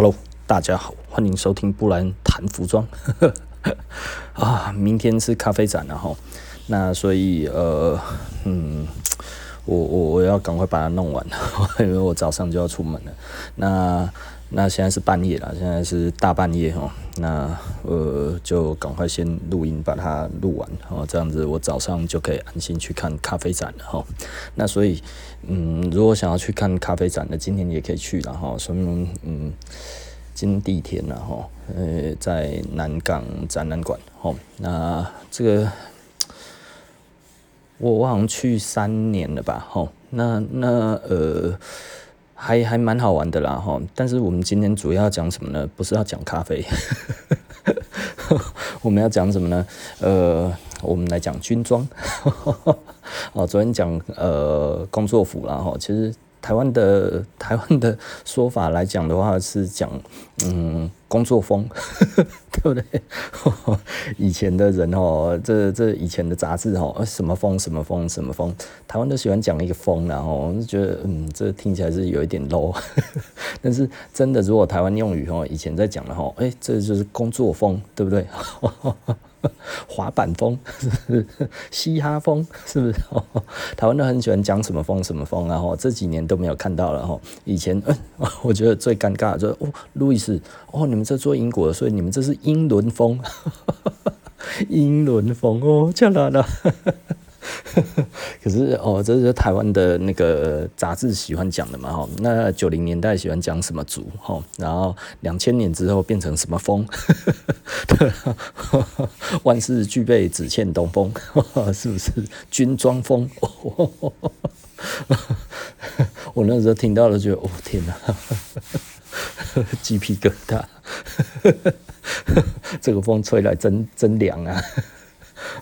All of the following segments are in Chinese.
Hello，大家好，欢迎收听布兰谈服装。啊，明天是咖啡展了哈，那所以呃，嗯，我我我要赶快把它弄完，因为我早上就要出门了。那那现在是半夜了，现在是大半夜哦。那呃，就赶快先录音，把它录完，哦，这样子我早上就可以安心去看咖啡展了哈。那所以，嗯，如果想要去看咖啡展的，今天也可以去了哈。说明嗯，今天第一天了哈，呃，在南港展览馆哈。那这个我我好像去三年了吧哈。那那呃。还还蛮好玩的啦哈，但是我们今天主要讲什么呢？不是要讲咖啡，我们要讲什么呢？呃，我们来讲军装。哦，昨天讲呃工作服啦哈，其实。台湾的台湾的说法来讲的话是讲，嗯，工作风，对不对？以前的人哦，这这以前的杂志哦，什么风什么风什么风，台湾都喜欢讲一个风，然后我就觉得嗯，这听起来是有一点 low。但是真的，如果台湾用语哦，以前在讲的哦，哎，这就是工作风，对不对？滑板风，是不是？嘻哈风，是不是？台湾都很喜欢讲什么风什么风，然后这几年都没有看到了哈。以前，我觉得最尴尬的就是哦，路易斯，哦，你们这做英国的，所以你们这是英伦风，英伦风哦，这样。可是哦，这是台湾的那个杂志喜欢讲的嘛哈。那九零年代喜欢讲什么族哈，然后两千年之后变成什么风？对，万事俱备只欠东风，是不是？军装风，我那时候听到了，觉得哦天哪，鸡皮疙瘩，这个风吹来真真凉啊！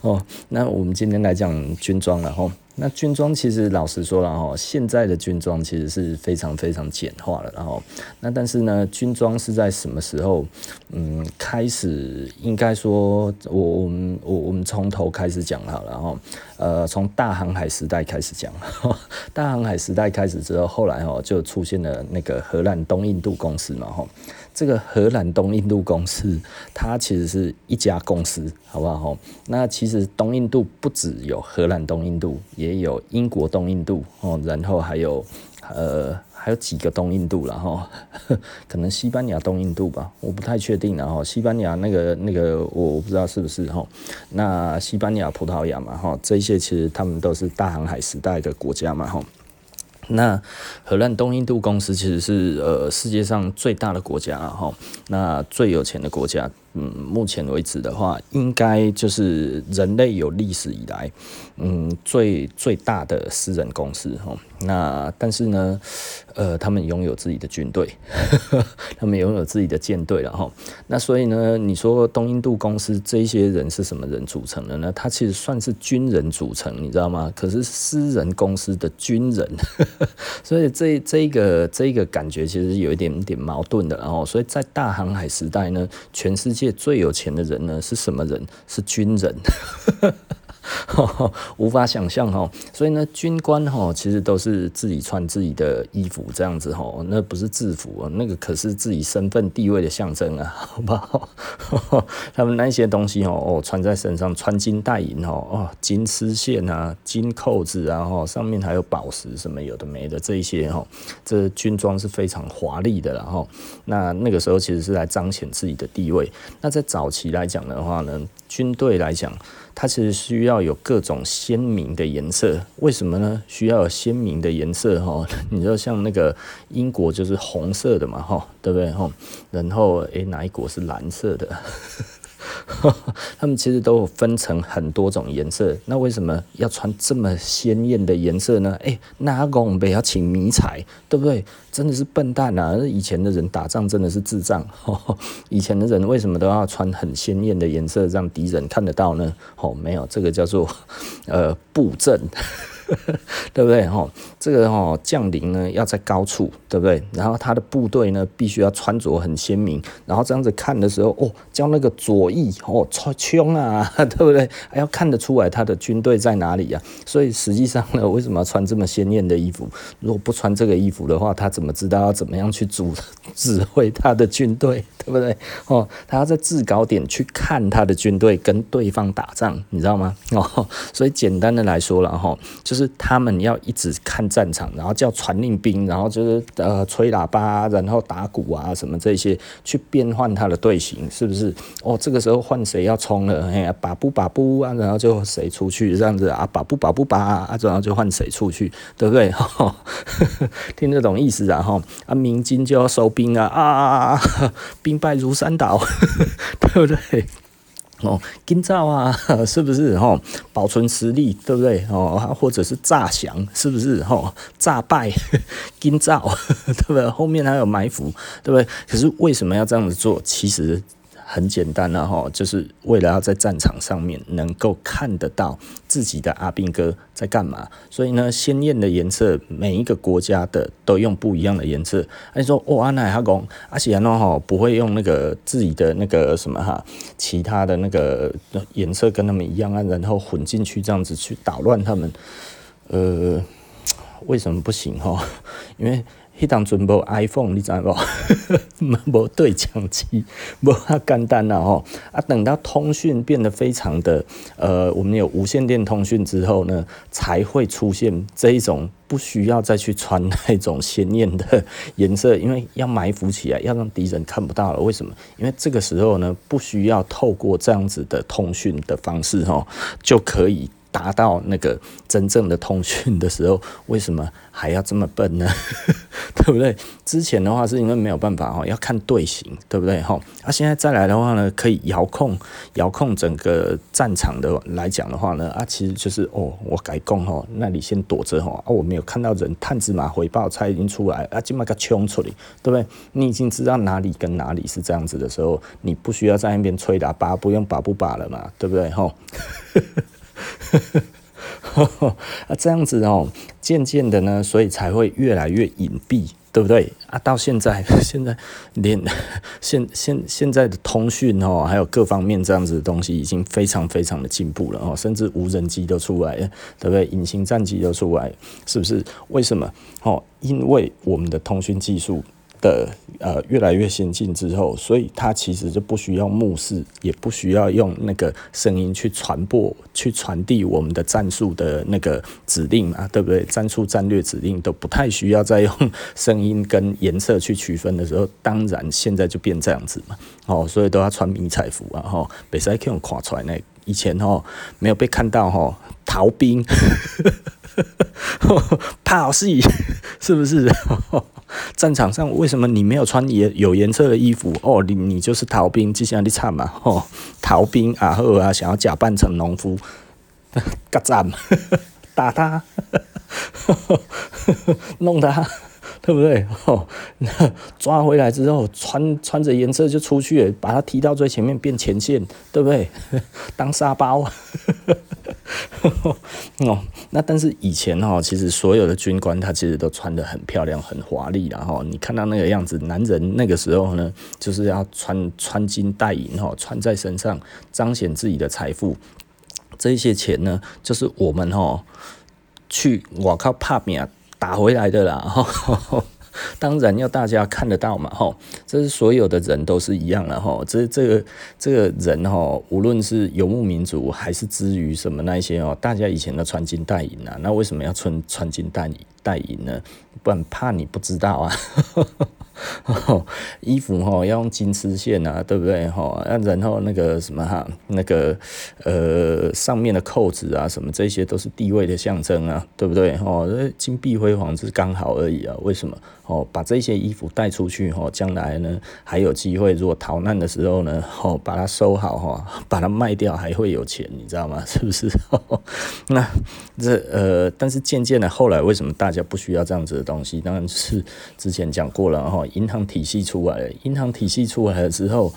哦，那我们今天来讲军装了哈。那军装其实老实说了哈，现在的军装其实是非常非常简化了，然后那但是呢，军装是在什么时候嗯开始？应该说我我们我我们从头开始讲好了哈。呃，从大航海时代开始讲，大航海时代开始之后，后来哈就出现了那个荷兰东印度公司嘛哈。这个荷兰东印度公司，它其实是一家公司，好不好？那其实东印度不只有荷兰东印度，也有英国东印度哦，然后还有呃还有几个东印度了哈，可能西班牙东印度吧，我不太确定了哈。西班牙那个那个我不知道是不是哈。那西班牙、葡萄牙嘛哈，这些其实他们都是大航海时代的国家嘛哈。那荷兰东印度公司其实是呃世界上最大的国家哈，那最有钱的国家。嗯，目前为止的话，应该就是人类有历史以来，嗯，最最大的私人公司哈。那但是呢，呃，他们拥有自己的军队，他们拥有自己的舰队了哈。那所以呢，你说东印度公司这些人是什么人组成的呢？他其实算是军人组成，你知道吗？可是私人公司的军人，所以这这个这个感觉其实有一点点矛盾的。然后，所以在大航海时代呢，全世界。最有钱的人呢是什么人？是军人，无法想象哈。所以呢，军官哈其实都是自己穿自己的衣服这样子哈，那不是制服，那个可是自己身份地位的象征啊，好不好？他们那些东西哦，穿在身上穿金戴银哦，金丝线啊，金扣子啊哈，上面还有宝石什么有的没的这一些哈，这军装是非常华丽的，然后那那个时候其实是来彰显自己的地位。那在早期来讲的话呢，军队来讲，它其实需要有各种鲜明的颜色。为什么呢？需要有鲜明的颜色哈？你知道像那个英国就是红色的嘛哈，对不对哈？然后诶，哪一国是蓝色的？他们其实都有分成很多种颜色，那为什么要穿这么鲜艳的颜色呢？哎、欸，那拱北要请迷彩，对不对？真的是笨蛋啊！以前的人打仗真的是智障。以前的人为什么都要穿很鲜艳的颜色，让敌人看得到呢？哦，没有，这个叫做呃布阵。对不对？哈，这个哈将领呢要在高处，对不对？然后他的部队呢必须要穿着很鲜明，然后这样子看的时候，哦，叫那个左翼哦，穿胸啊，对不对？还要看得出来他的军队在哪里呀、啊？所以实际上呢，为什么要穿这么鲜艳的衣服？如果不穿这个衣服的话，他怎么知道要怎么样去组指挥他的军队，对不对？哦，他要在制高点去看他的军队跟对方打仗，你知道吗？哦，所以简单的来说了哈，就是他们要一直看战场，然后叫传令兵，然后就是呃吹喇叭，然后打鼓啊什么这些去变换他的队形，是不是？哦，这个时候换谁要冲了？哎呀，把不把不啊，然后就谁出去这样子啊？把不把不把啊，然后就换谁出去，对不对？哦、听得懂意思啊？哈啊，明金就要收兵啊啊，兵败如山倒，对不对？哦，紧走啊，是不是？哈，保存实力，对不对？哦，或者是诈降，是不是？哈，诈败，紧走，对不对？后面还有埋伏，对不对？可是为什么要这样子做？其实。很简单了哈，就是为了要在战场上面能够看得到自己的阿兵哥在干嘛，所以呢，鲜艳的颜色，每一个国家的都用不一样的颜色。你说哦，阿奶阿公阿喜安诺哈不会用那个自己的那个什么哈，其他的那个颜色跟他们一样啊，然后混进去这样子去捣乱他们，呃，为什么不行哈？因为。迄当阵无 iPhone，你知无？无对讲机，无遐简单啦吼。啊，等到通讯变得非常的，呃，我们有无线电通讯之后呢，才会出现这一种不需要再去穿那种鲜艳的颜色，因为要埋伏起来，要让敌人看不到了。为什么？因为这个时候呢，不需要透过这样子的通讯的方式吼，就可以。达到那个真正的通讯的时候，为什么还要这么笨呢？对不对？之前的话是因为没有办法哈，要看队形，对不对哈？啊，现在再来的话呢，可以遥控遥控整个战场的来讲的话呢，啊，其实就是哦，我改攻哦，那里先躲着哈，啊，我没有看到人，探子马回报，才已经出来，啊，就把它冲出来，对不对？你已经知道哪里跟哪里是这样子的时候，你不需要在那边吹喇叭，不用把不把了嘛，对不对哈？啊，这样子哦，渐渐的呢，所以才会越来越隐蔽，对不对？啊，到现在，现在连 现现现在的通讯哦，还有各方面这样子的东西，已经非常非常的进步了哦，甚至无人机都出来了，对不对？隐形战机都出来，是不是？为什么？哦，因为我们的通讯技术。的呃越来越先进之后，所以它其实就不需要目视，也不需要用那个声音去传播、去传递我们的战术的那个指令啊，对不对？战术战略指令都不太需要再用声音跟颜色去区分的时候，当然现在就变这样子嘛。哦，所以都要穿迷彩服啊，哈，别使去用看出来那以前哦没有被看到哈逃兵，怕戏是不是？战场上为什么你没有穿颜有颜色的衣服？哦，你你就是逃兵，就像你惨嘛，哦，逃兵啊，或啊，想要假扮成农夫，干 仗，打他，弄他，对不对？哦，抓回来之后，穿穿着颜色就出去，把他提到最前面变前线，对不对？当沙包。哦，那但是以前哈，其实所有的军官他其实都穿得很漂亮、很华丽，然后你看到那个样子，男人那个时候呢，就是要穿穿金戴银哈，穿在身上彰显自己的财富。这些钱呢，就是我们哈去我靠怕命打回来的啦。当然要大家看得到嘛，吼，这是所有的人都是一样的，吼，这这个这个人，吼，无论是游牧民族还是之于什么那些哦，大家以前都穿金戴银啊，那为什么要穿穿金戴银戴银呢？不然怕你不知道啊。衣服哈要用金丝线啊，对不对哈？然后那个什么哈，那个呃上面的扣子啊，什么这些都是地位的象征啊，对不对哈？金碧辉煌是刚好而已啊，为什么？哦，把这些衣服带出去哈，将来呢还有机会，如果逃难的时候呢，哦把它收好哈，把它卖掉还会有钱，你知道吗？是不是？那这呃，但是渐渐的后来为什么大家不需要这样子的东西？当然是之前讲过了哈。银行体系出来了，银行体系出来了之后，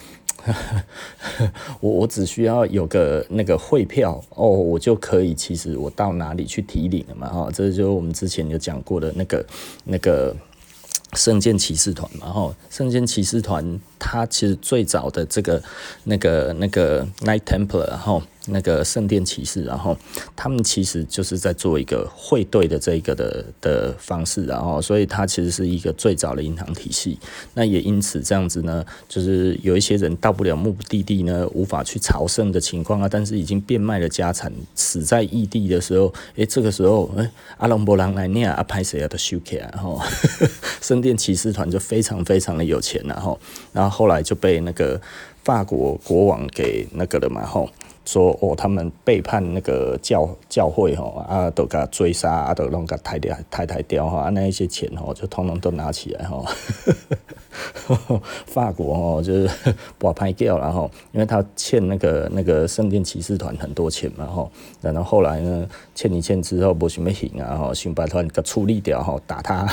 我我只需要有个那个汇票哦，我就可以，其实我到哪里去提领了嘛，哈，这就是我们之前有讲过的那个那个圣剑骑士团嘛，吼，圣剑骑士团它其实最早的这个那个那个 Knight Templar，然后。那个圣殿骑士，然后他们其实就是在做一个汇兑的这个的的方式，然后所以它其实是一个最早的银行体系。那也因此这样子呢，就是有一些人到不了目的地呢，无法去朝圣的情况啊，但是已经变卖了家产，死在异地的时候，诶，这个时候，诶，阿隆博朗来念阿派谁亚的修克啊，然后 圣殿骑士团就非常非常的有钱，然后然后后来就被那个法国国王给那个了嘛，吼。说哦，他们背叛那个教教会吼，啊，都给追杀，啊，都弄个抬掉抬抬掉哈，啊，那一些钱吼，就统统都拿起来吼。法国哦，就是 把拍掉了哈，因为他欠那个那个圣殿骑士团很多钱嘛哈，然后后来呢，欠一欠之后不行不行啊哈，想把他给处理掉哈，打他，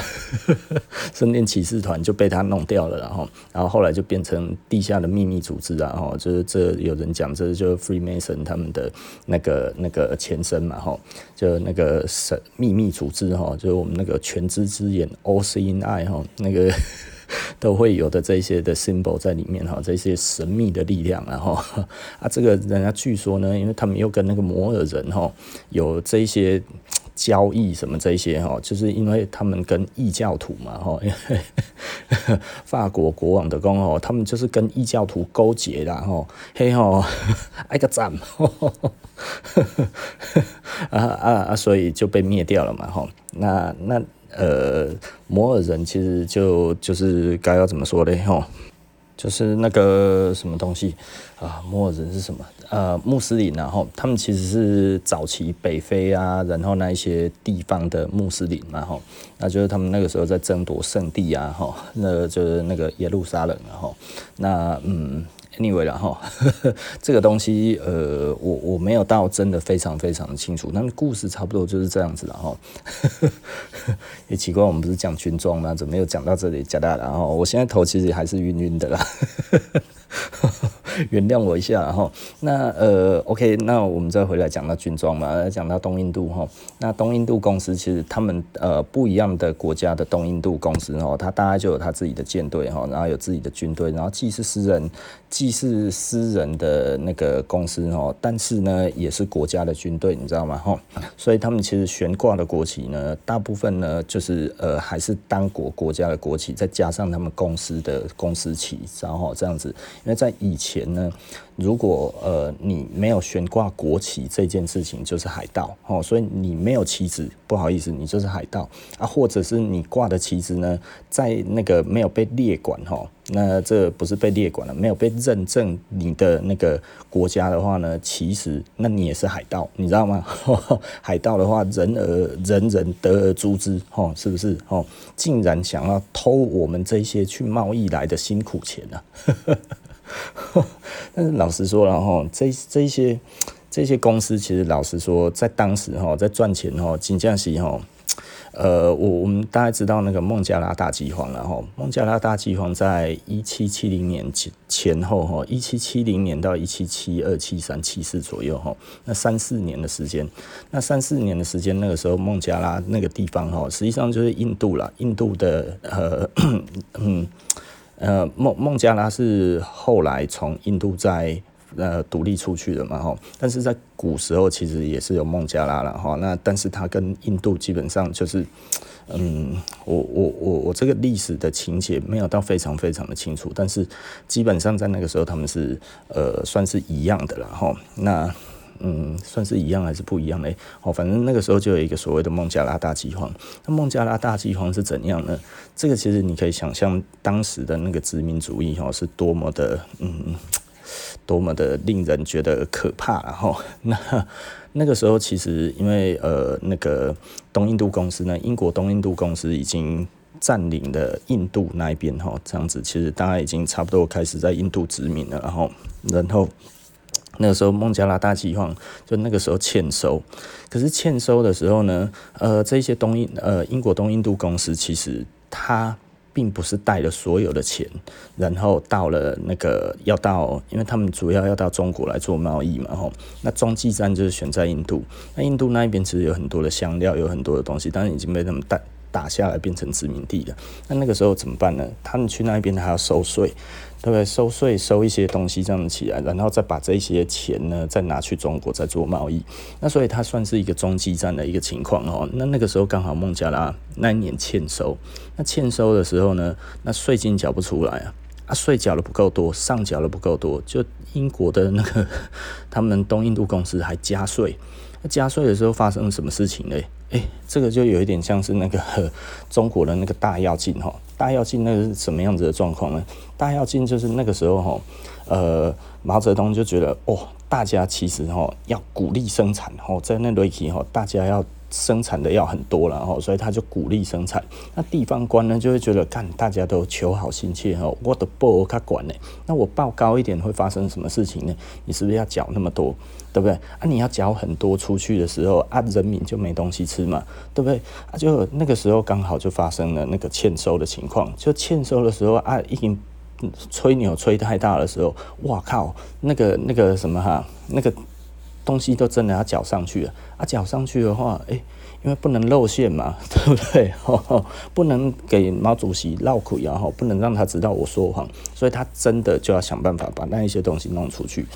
圣殿骑士团就被他弄掉了然后，然后后来就变成地下的秘密组织啊哈，就是这有人讲这就是 Freemason 他们的那个那个前身嘛哈，就那个神秘密组织哈，就是我们那个全知之眼 All Seeing Eye 哈那个。都会有的这些的 symbol 在里面哈，这些神秘的力量然后啊，这个人家据说呢，因为他们又跟那个摩尔人哈有这些交易什么这些哈，就是因为他们跟异教徒嘛哈，法国国王的公哦，他们就是跟异教徒勾结的哈，嘿吼，挨个赞，啊啊啊，所以就被灭掉了嘛哈，那那。呃，摩尔人其实就就是该要怎么说嘞？吼，就是那个什么东西啊？摩尔人是什么？呃，穆斯林，然后他们其实是早期北非啊，然后那一些地方的穆斯林嘛，吼，那就是他们那个时候在争夺圣地啊，吼，那就是那个耶路撒冷，然后那嗯。Anyway，然后这个东西，呃，我我没有到真的非常非常的清楚，那故事差不多就是这样子，啦哈 也奇怪，我们不是讲军装吗？怎么又讲到这里？讲到然后我现在头其实还是晕晕的啦。呵呵 原谅我一下，然后那呃，OK，那我们再回来讲到军装嘛，讲到东印度哈，那东印度公司其实他们呃不一样的国家的东印度公司哈，它大概就有它自己的舰队哈，然后有自己的军队，然后既是私人既是私人的那个公司哈，但是呢也是国家的军队，你知道吗？哈，所以他们其实悬挂的国旗呢，大部分呢就是呃还是当国国家的国旗，再加上他们公司的公司旗，然后这样子，因为在以前。呢，如果呃你没有悬挂国旗这件事情，就是海盗哦，所以你没有旗子，不好意思，你就是海盗啊，或者是你挂的旗子呢，在那个没有被列管哈，那这不是被列管了，没有被认证你的那个国家的话呢，其实那你也是海盗，你知道吗？海盗的话，人而人人得而诛之，哦，是不是？哦，竟然想要偷我们这些去贸易来的辛苦钱呢、啊？但是老实说了哈，这这些这些公司其实老实说，在当时哈，在赚钱哈，金匠西哈，呃，我我们大概知道那个孟加拉大饥荒了哈，孟加拉大饥荒在一七七零年前前后哈，一七七零年到一七七二七三七四左右哈，那三四年的时间，那三四年的时间，那个时候孟加拉那个地方哈，实际上就是印度了，印度的呃 嗯。呃，孟孟加拉是后来从印度在呃独立出去的嘛哈，但是在古时候其实也是有孟加拉了哈，那但是它跟印度基本上就是，嗯，我我我我这个历史的情节没有到非常非常的清楚，但是基本上在那个时候他们是呃算是一样的了哈，那。嗯，算是一样还是不一样嘞？哦，反正那个时候就有一个所谓的孟加拉大饥荒。那孟加拉大饥荒是怎样呢？这个其实你可以想象当时的那个殖民主义哈，是多么的嗯，多么的令人觉得可怕。然后 那那个时候其实因为呃那个东印度公司呢，英国东印度公司已经占领了印度那一边哈，这样子其实大家已经差不多开始在印度殖民了。然后然后。那个时候孟加拉大饥荒，就那个时候欠收，可是欠收的时候呢，呃，这些东印呃英国东印度公司其实它并不是带了所有的钱，然后到了那个要到，因为他们主要要到中国来做贸易嘛，吼，那中继站就是选在印度，那印度那一边其实有很多的香料，有很多的东西，但是已经被他们带。打下来变成殖民地了，那那个时候怎么办呢？他们去那边还要收税，对不对？收税收一些东西这样起来，然后再把这些钱呢再拿去中国再做贸易。那所以它算是一个中继站的一个情况哦。那那个时候刚好孟加拉那一年欠收，那欠收的时候呢，那税金缴不出来啊，啊税缴的不够多，上缴的不够多，就英国的那个 他们东印度公司还加税。加税的时候发生了什么事情呢？哎、这个就有一点像是那个 中国的那个大跃进哈，大跃进那个是什么样子的状况呢？大跃进就是那个时候哈，呃，毛泽东就觉得哦，大家其实哈要鼓励生产哈，在那瑞奇哈，大家要。生产的要很多了哈，所以他就鼓励生产。那地方官呢，就会觉得，干大家都求好心切哈，我的报他管呢，那我报高一点会发生什么事情呢？你是不是要缴那么多，对不对？啊，你要缴很多出去的时候啊，人民就没东西吃嘛，对不对？啊，就那个时候刚好就发生了那个欠收的情况，就欠收的时候啊，已经吹牛吹太大的时候，哇靠，那个那个什么哈，那个。东西都真的要缴上去了啊！缴上去的话，诶、因为不能露馅嘛，对不对？呵 呵不能给毛主席闹苦然后不能让他知道我说谎，所以他真的就要想办法把那一些东西弄出去。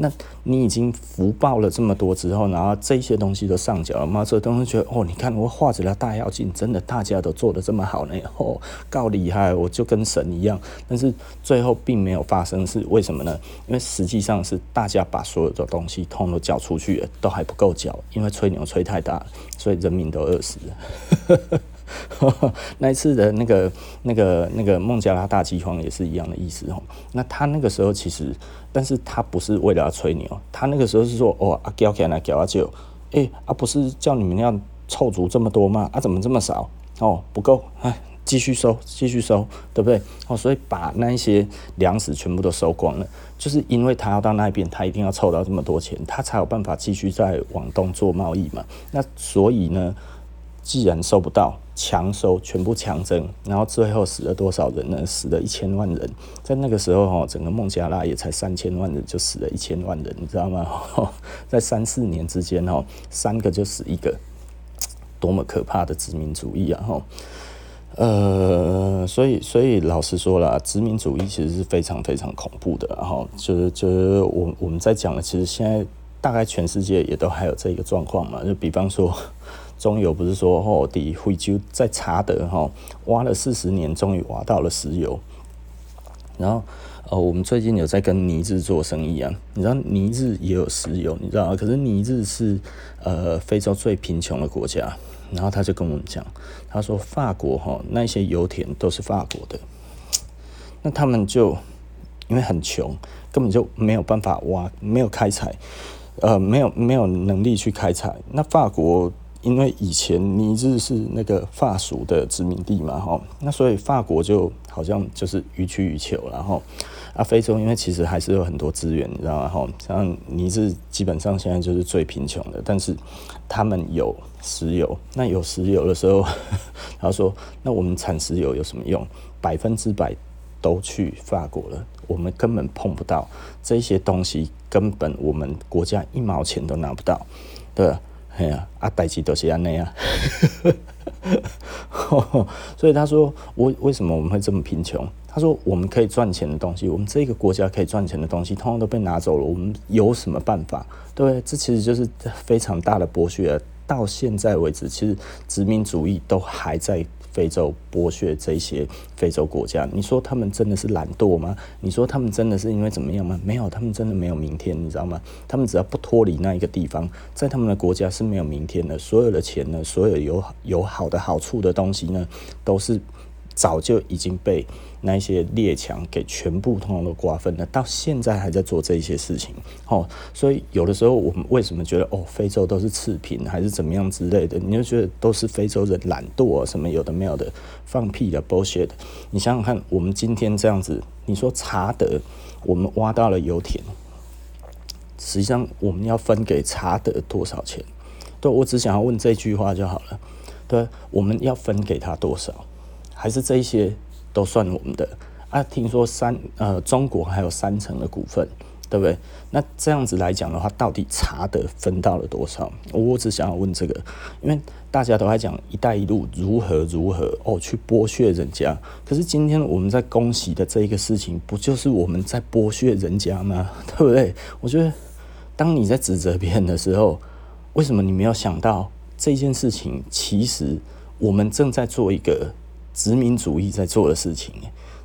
那你已经福报了这么多之后，然后这些东西都上缴了嘛？这东西觉得哦，你看我画着了大妖精，真的大家都做得这么好呢，哦，够厉害，我就跟神一样。但是最后并没有发生，是为什么呢？因为实际上是大家把所有的东西通都缴出去了，都还不够缴，因为吹牛吹太大，所以人民都饿死了。那一次的那个、那个、那个孟加拉大饥荒也是一样的意思哦。那他那个时候其实，但是他不是为了要吹牛，他那个时候是说哦，啊，交起来交啊就，哎，啊不是叫你们要凑足这么多吗？啊怎么这么少？哦不够，哎，继续收，继续收，对不对？哦，所以把那一些粮食全部都收光了，就是因为他要到那边，他一定要凑到这么多钱，他才有办法继续在往东做贸易嘛。那所以呢，既然收不到。强收，全部强征，然后最后死了多少人呢？死了一千万人。在那个时候，哈，整个孟加拉也才三千万人，就死了一千万人，你知道吗？在三四年之间，哈，三个就死一个，多么可怕的殖民主义啊！哈，呃，所以，所以老实说了，殖民主义其实是非常非常恐怖的。然后，就是，就是我我们在讲的，其实现在大概全世界也都还有这个状况嘛。就比方说。中油不是说哦，底非洲在查德哈挖了四十年，终于挖到了石油。然后呃，我们最近有在跟尼日做生意啊，你知道尼日也有石油，你知道？可是尼日是呃非洲最贫穷的国家。然后他就跟我们讲，他说法国哈那些油田都是法国的，那他们就因为很穷，根本就没有办法挖，没有开采，呃，没有没有能力去开采。那法国。因为以前尼日是那个法属的殖民地嘛，哈，那所以法国就好像就是予取予求，然后啊，非洲因为其实还是有很多资源，你知道吗？哈，像尼日基本上现在就是最贫穷的，但是他们有石油，那有石油的时候，他说，那我们产石油有什么用？百分之百都去法国了，我们根本碰不到这些东西，根本我们国家一毛钱都拿不到，对。哎呀，啊，代志都是安尼啊，所以他说，我为什么我们会这么贫穷？他说，我们可以赚钱的东西，我们这个国家可以赚钱的东西，通通都被拿走了，我们有什么办法？对，这其实就是非常大的剥削。到现在为止，其实殖民主义都还在。非洲剥削这些非洲国家，你说他们真的是懒惰吗？你说他们真的是因为怎么样吗？没有，他们真的没有明天，你知道吗？他们只要不脱离那一个地方，在他们的国家是没有明天的。所有的钱呢，所有有有好的好处的东西呢，都是。早就已经被那些列强给全部通通都瓜分了，到现在还在做这些事情，哦，所以有的时候我们为什么觉得哦，非洲都是次贫还是怎么样之类的？你就觉得都是非洲人懒惰什么有的没有的，放屁的 bullshit！你想想看，我们今天这样子，你说查德，我们挖到了油田，实际上我们要分给查德多少钱？对，我只想要问这句话就好了。对，我们要分给他多少？还是这一些都算我们的啊。听说三呃中国还有三成的股份。对不对？那这样子来讲的话，到底查德分到了多少？我只想要问这个，因为大家都在讲“一带一路”如何如何哦，去剥削人家。可是今天我们在恭喜的这一个事情，不就是我们在剥削人家吗？对不对？我觉得，当你在指责别人的时候，为什么你没有想到这件事情？其实我们正在做一个殖民主义在做的事情，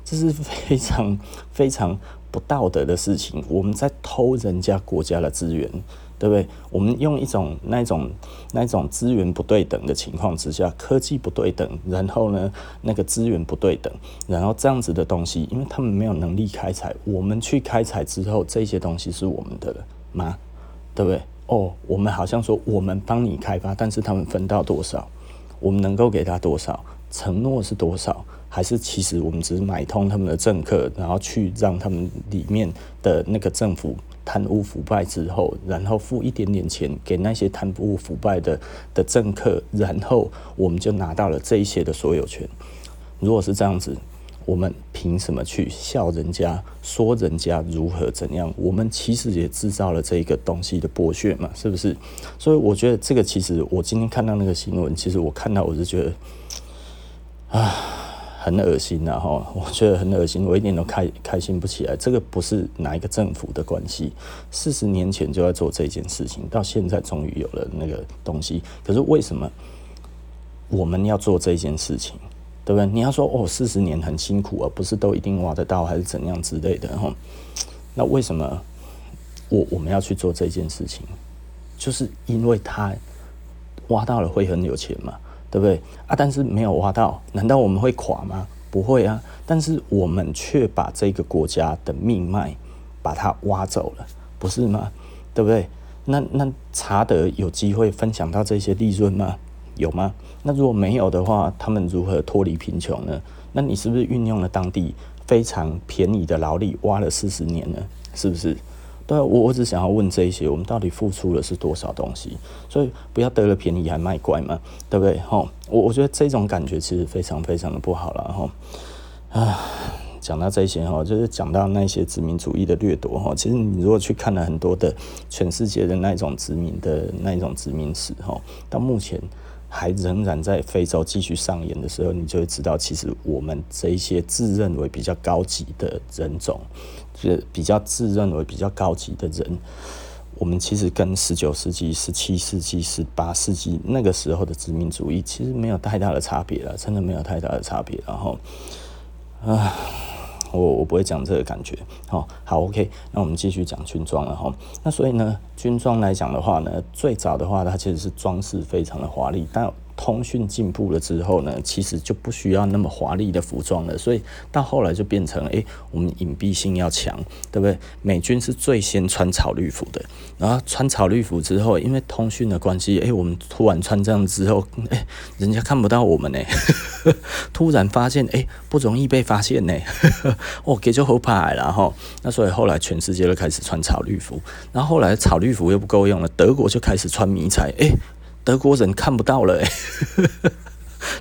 这是非常 非常。不道德的事情，我们在偷人家国家的资源，对不对？我们用一种那种那种资源不对等的情况之下，科技不对等，然后呢，那个资源不对等，然后这样子的东西，因为他们没有能力开采，我们去开采之后，这些东西是我们的了吗？对不对？哦，我们好像说我们帮你开发，但是他们分到多少？我们能够给他多少？承诺是多少？还是其实我们只是买通他们的政客，然后去让他们里面的那个政府贪污腐败之后，然后付一点点钱给那些贪污腐败的的政客，然后我们就拿到了这一些的所有权。如果是这样子，我们凭什么去笑人家，说人家如何怎样？我们其实也制造了这个东西的剥削嘛，是不是？所以我觉得这个其实我今天看到那个新闻，其实我看到我是觉得，啊。很恶心呐，哈！我觉得很恶心，我一点都开开心不起来。这个不是哪一个政府的关系，四十年前就要做这件事情，到现在终于有了那个东西。可是为什么我们要做这件事情？对不对？你要说哦，四十年很辛苦啊，不是都一定挖得到，还是怎样之类的？哈，那为什么我我们要去做这件事情？就是因为他挖到了会很有钱嘛。对不对啊？但是没有挖到，难道我们会垮吗？不会啊！但是我们却把这个国家的命脉把它挖走了，不是吗？对不对？那那查德有机会分享到这些利润吗？有吗？那如果没有的话，他们如何脱离贫穷呢？那你是不是运用了当地非常便宜的劳力挖了四十年呢？是不是？对，我我只想要问这一些，我们到底付出的是多少东西？所以不要得了便宜还卖乖嘛，对不对？哈，我我觉得这种感觉其实非常非常的不好了哈。啊，讲到这些哈，就是讲到那些殖民主义的掠夺哈。其实你如果去看了很多的全世界的那种殖民的那种殖民史哈，到目前还仍然在非洲继续上演的时候，你就会知道，其实我们这一些自认为比较高级的人种。是比较自认为比较高级的人，我们其实跟十九世纪、十七世纪、十八世纪那个时候的殖民主义其实没有太大的差别了，真的没有太大的差别。然后，啊，我我不会讲这个感觉。好，好，OK，那我们继续讲军装了哈。那所以呢，军装来讲的话呢，最早的话它其实是装饰非常的华丽，但通讯进步了之后呢，其实就不需要那么华丽的服装了，所以到后来就变成，哎、欸，我们隐蔽性要强，对不对？美军是最先穿草绿服的，然后穿草绿服之后，因为通讯的关系，哎、欸，我们突然穿这样之后，哎、欸，人家看不到我们呢，突然发现，哎、欸，不容易被发现呢，哦，给就后排了哈，那所以后来全世界都开始穿草绿服，然后后来草绿服又不够用了，德国就开始穿迷彩，哎、欸。德国人看不到了，欸，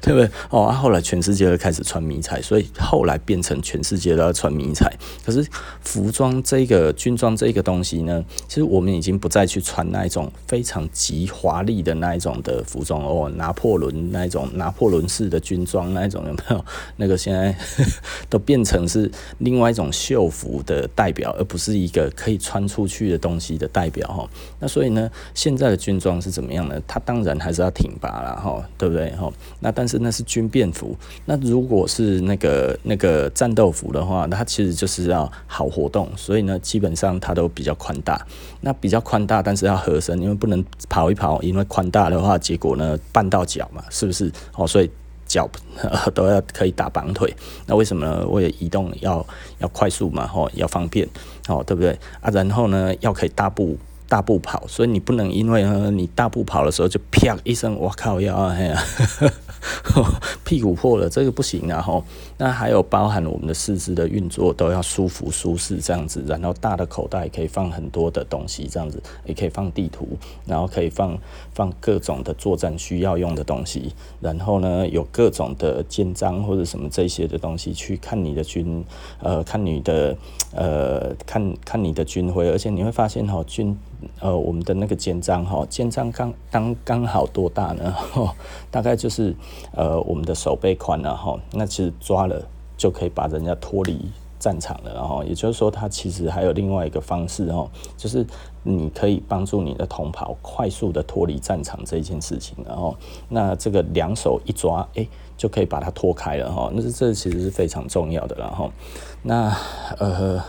对不对？哦，啊，后来全世界都开始穿迷彩，所以后来变成全世界都要穿迷彩。可是服装这个军装这个东西呢，其实我们已经不再去穿那一种非常极华丽的那一种的服装哦，拿破仑那一种拿破仑式的军装那一种有没有？那个现在 都变成是另外一种秀服的代表，而不是一个可以穿出去的东西的代表哈。那所以呢，现在的军装是怎么样呢？它当然还是要挺拔了哈，对不对哈？那但是那是军便服，那如果是那个那个战斗服的话，它其实就是要好活动，所以呢，基本上它都比较宽大。那比较宽大，但是要合身，因为不能跑一跑，因为宽大的话，结果呢绊到脚嘛，是不是？哦，所以脚 都要可以打绑腿。那为什么呢？为了移动要要快速嘛，哦，要方便，哦，对不对啊？然后呢，要可以大步。大步跑，所以你不能因为呢，你大步跑的时候就啪一声，我靠，要哎呀，屁股破了，这个不行啊吼。那还有包含我们的四肢的运作都要舒服舒适这样子，然后大的口袋可以放很多的东西这样子，也可以放地图，然后可以放放各种的作战需要用的东西，然后呢有各种的肩章或者什么这些的东西去看你的军呃看你的呃看看你的军徽，而且你会发现哈军。呃，我们的那个肩章哈，肩章刚刚刚好多大呢？大概就是呃我们的手背宽了哈。那其实抓了就可以把人家脱离战场了，然后也就是说，他其实还有另外一个方式哦，就是你可以帮助你的同袍快速的脱离战场这一件事情，然后那这个两手一抓，哎，就可以把它脱开了哈。那这这其实是非常重要的，然后那呃。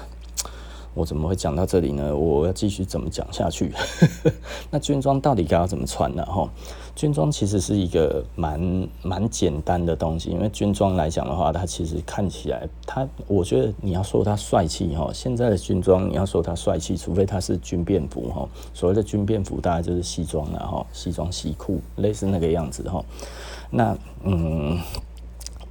我怎么会讲到这里呢？我要继续怎么讲下去？那军装到底该要怎么穿呢？哈，军装其实是一个蛮蛮简单的东西，因为军装来讲的话，它其实看起来，它我觉得你要说它帅气哈，现在的军装你要说它帅气，除非它是军便服哈。所谓的军便服大概就是西装了哈，西装西裤类似那个样子哈。那嗯，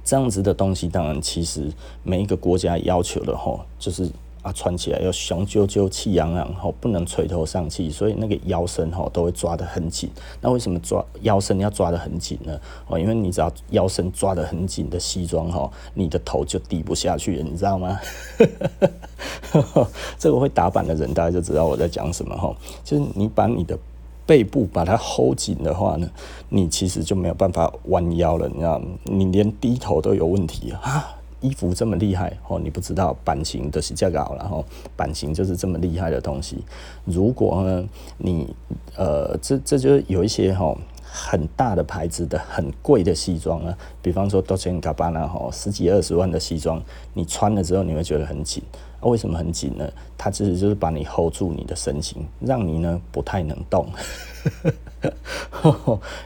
这样子的东西，当然其实每一个国家要求的哈，就是。啊，穿起来要雄赳赳、气昂昂，吼，不能垂头丧气，所以那个腰身吼都会抓得很紧。那为什么抓腰身要抓得很紧呢？哦，因为你只要腰身抓得很紧的西装，吼，你的头就低不下去了，你知道吗？这个会打板的人大家就知道我在讲什么，吼，就是你把你的背部把它 hold 紧的话呢，你其实就没有办法弯腰了，你知道吗？你连低头都有问题啊。衣服这么厉害哦，你不知道版型的是这样，然后版型就是这么厉害的东西。如果呢，你呃，这这就是有一些哈很大的牌子的很贵的西装啊，比方说 Dolce & Gabbana 哈十几二十万的西装，你穿了之后你会觉得很紧。为什么很紧呢？它其实就是把你 hold 住你的身形，让你呢不太能动。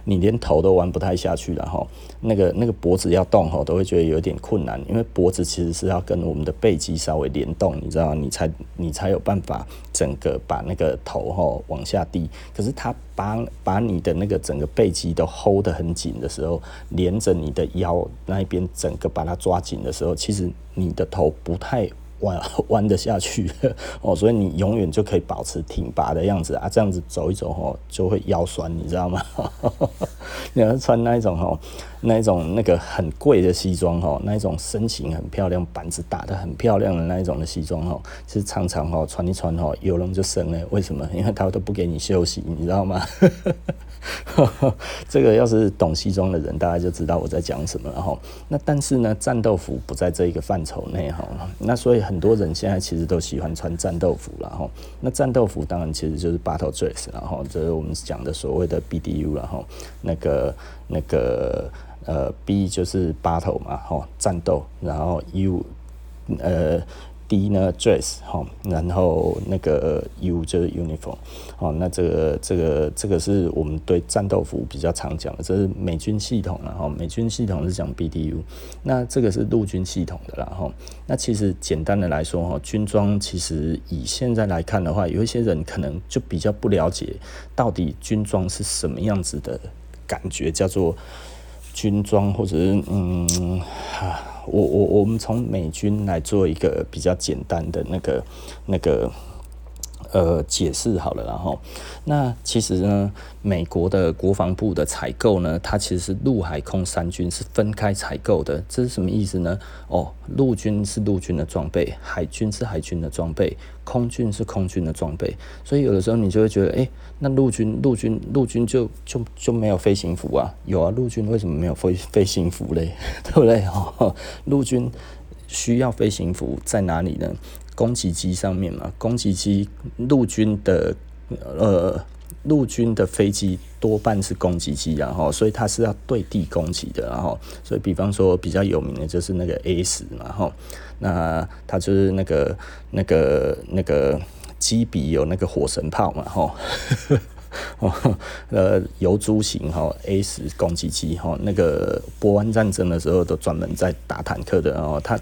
你连头都弯不太下去了哈，那个那个脖子要动哈，都会觉得有点困难，因为脖子其实是要跟我们的背肌稍微联动，你知道，你才你才有办法整个把那个头哈往下低。可是它把把你的那个整个背肌都 hold 得很紧的时候，连着你的腰那一边整个把它抓紧的时候，其实你的头不太。弯 弯得下去哦，所以你永远就可以保持挺拔的样子啊，这样子走一走哦，就会腰酸，你知道吗？你要穿那一种哦，那一种那个很贵的西装哦，那一种身形很漂亮、板子打得很漂亮的那一种的西装哦，其实常常哦穿一穿哦，有人就生了，为什么？因为他都不给你休息，你知道吗？这个要是懂西装的人，大家就知道我在讲什么了哈。那但是呢，战斗服不在这一个范畴内哈。那所以很多人现在其实都喜欢穿战斗服然后。那战斗服当然其实就是 battle dress，然后就是我们讲的所谓的 BDU 然后那个那个呃 B 就是 battle 嘛吼，战斗，然后 U 呃。D 呢，dress 哈，然后那个 U 就是 uniform，哦，那这个这个这个是我们对战斗服比较常讲的，这是美军系统，然后美军系统是讲 BDU，那这个是陆军系统的，然后那其实简单的来说哈，军装其实以现在来看的话，有一些人可能就比较不了解到底军装是什么样子的感觉，叫做军装或者是嗯哈。我我我们从美军来做一个比较简单的那个那个呃解释好了，然后那其实呢，美国的国防部的采购呢，它其实是陆海空三军是分开采购的，这是什么意思呢？哦，陆军是陆军的装备，海军是海军的装备。空军是空军的装备，所以有的时候你就会觉得，哎、那陆军陆军陆军就就就没有飞行服啊？有啊，陆军为什么没有飞飞行服嘞？对不对？哦，陆军需要飞行服在哪里呢？攻击机上面嘛，攻击机陆军的呃。陆军的飞机多半是攻击机，然后所以它是要对地攻击的，然后所以比方说比较有名的就是那个 A 十嘛，然后那它就是那个那个那个机鼻有那个火神炮嘛，吼，呃，游猪型哈 A 十攻击机哈，那个波湾战争的时候都专门在打坦克的，然后它。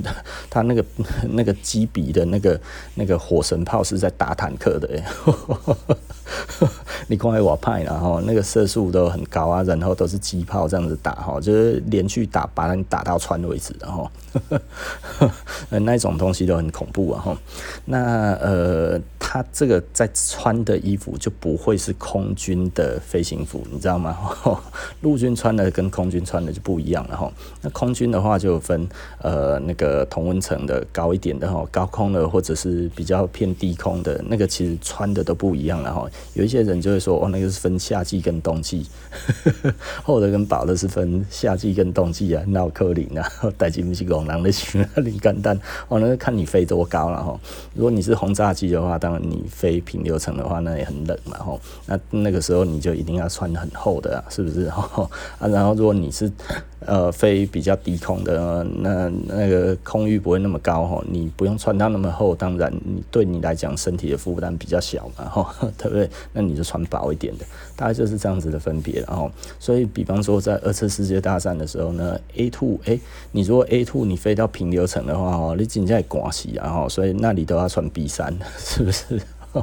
他那个 那个机鼻的那个那个火神炮是在打坦克的，你看我派然后那个射速都很高啊，然后都是机炮这样子打哈，就是连续打，把你打到穿为止，然后呵 呵那种东西都很恐怖啊哈。那呃，他这个在穿的衣服就不会是空军的飞行服，你知道吗？陆军穿的跟空军穿的就不一样了哈。那空军的话就分呃那个同温层的高一点的哈，高空的或者是比较偏低空的那个，其实穿的都不一样了哈。有一些人就会说哦，那个是分夏季跟冬季，厚的跟薄的是分夏季跟冬季啊，那可能啊，带进不是工人的心里简单哦，那个看你飞多高了哈。如果你是轰炸机的话，当然你飞平流层的话，那也很冷嘛哈。那那个时候你就一定要穿很厚的啊，是不是哈？啊，然后如果你是呃飞比较低空的，那那个空域不会那么高哈，你不用穿到那么厚，当然你对你来讲身体的负担比较小嘛哈，对不对？那你就穿薄一点的，它就是这样子的分别。然后，所以比方说在二次世界大战的时候呢，A two 哎，你如果 A two 你飞到平流层的话哦，你紧在广西啊哈，所以那里都要穿 B 三，是不是？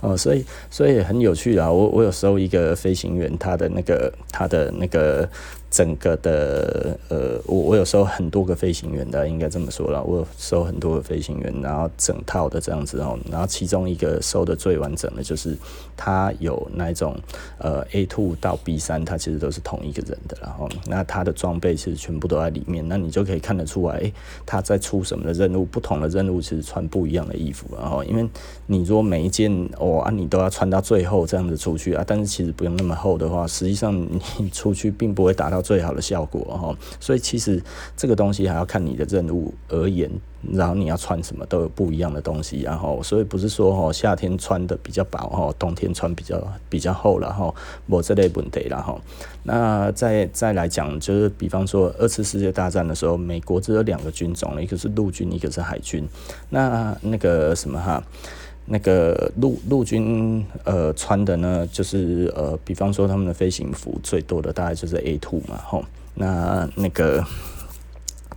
哦，所以所以很有趣啊！我我有时候一个飞行员，他的那个他的那个。整个的呃，我我有收很多个飞行员的，应该这么说了，我有收很多个飞行员，然后整套的这样子哦，然后其中一个收的最完整的，就是他有那种呃 A two 到 B 三，他其实都是同一个人的，然后那他的装备其实全部都在里面，那你就可以看得出来，诶，他在出什么的任务，不同的任务其实穿不一样的衣服，然后因为你如果每一件哦啊，你都要穿到最后这样子出去啊，但是其实不用那么厚的话，实际上你出去并不会达到。最好的效果哈，所以其实这个东西还要看你的任务而言，然后你要穿什么都有不一样的东西，然后所以不是说哈夏天穿的比较薄哈，冬天穿比较比较厚了哈，没这类问题了哈。那再再来讲，就是比方说二次世界大战的时候，美国只有两个军种，一个是陆军，一个是海军。那那个什么哈？那个陆陆军呃穿的呢，就是呃，比方说他们的飞行服最多的大概就是 A two 嘛，吼，那那个，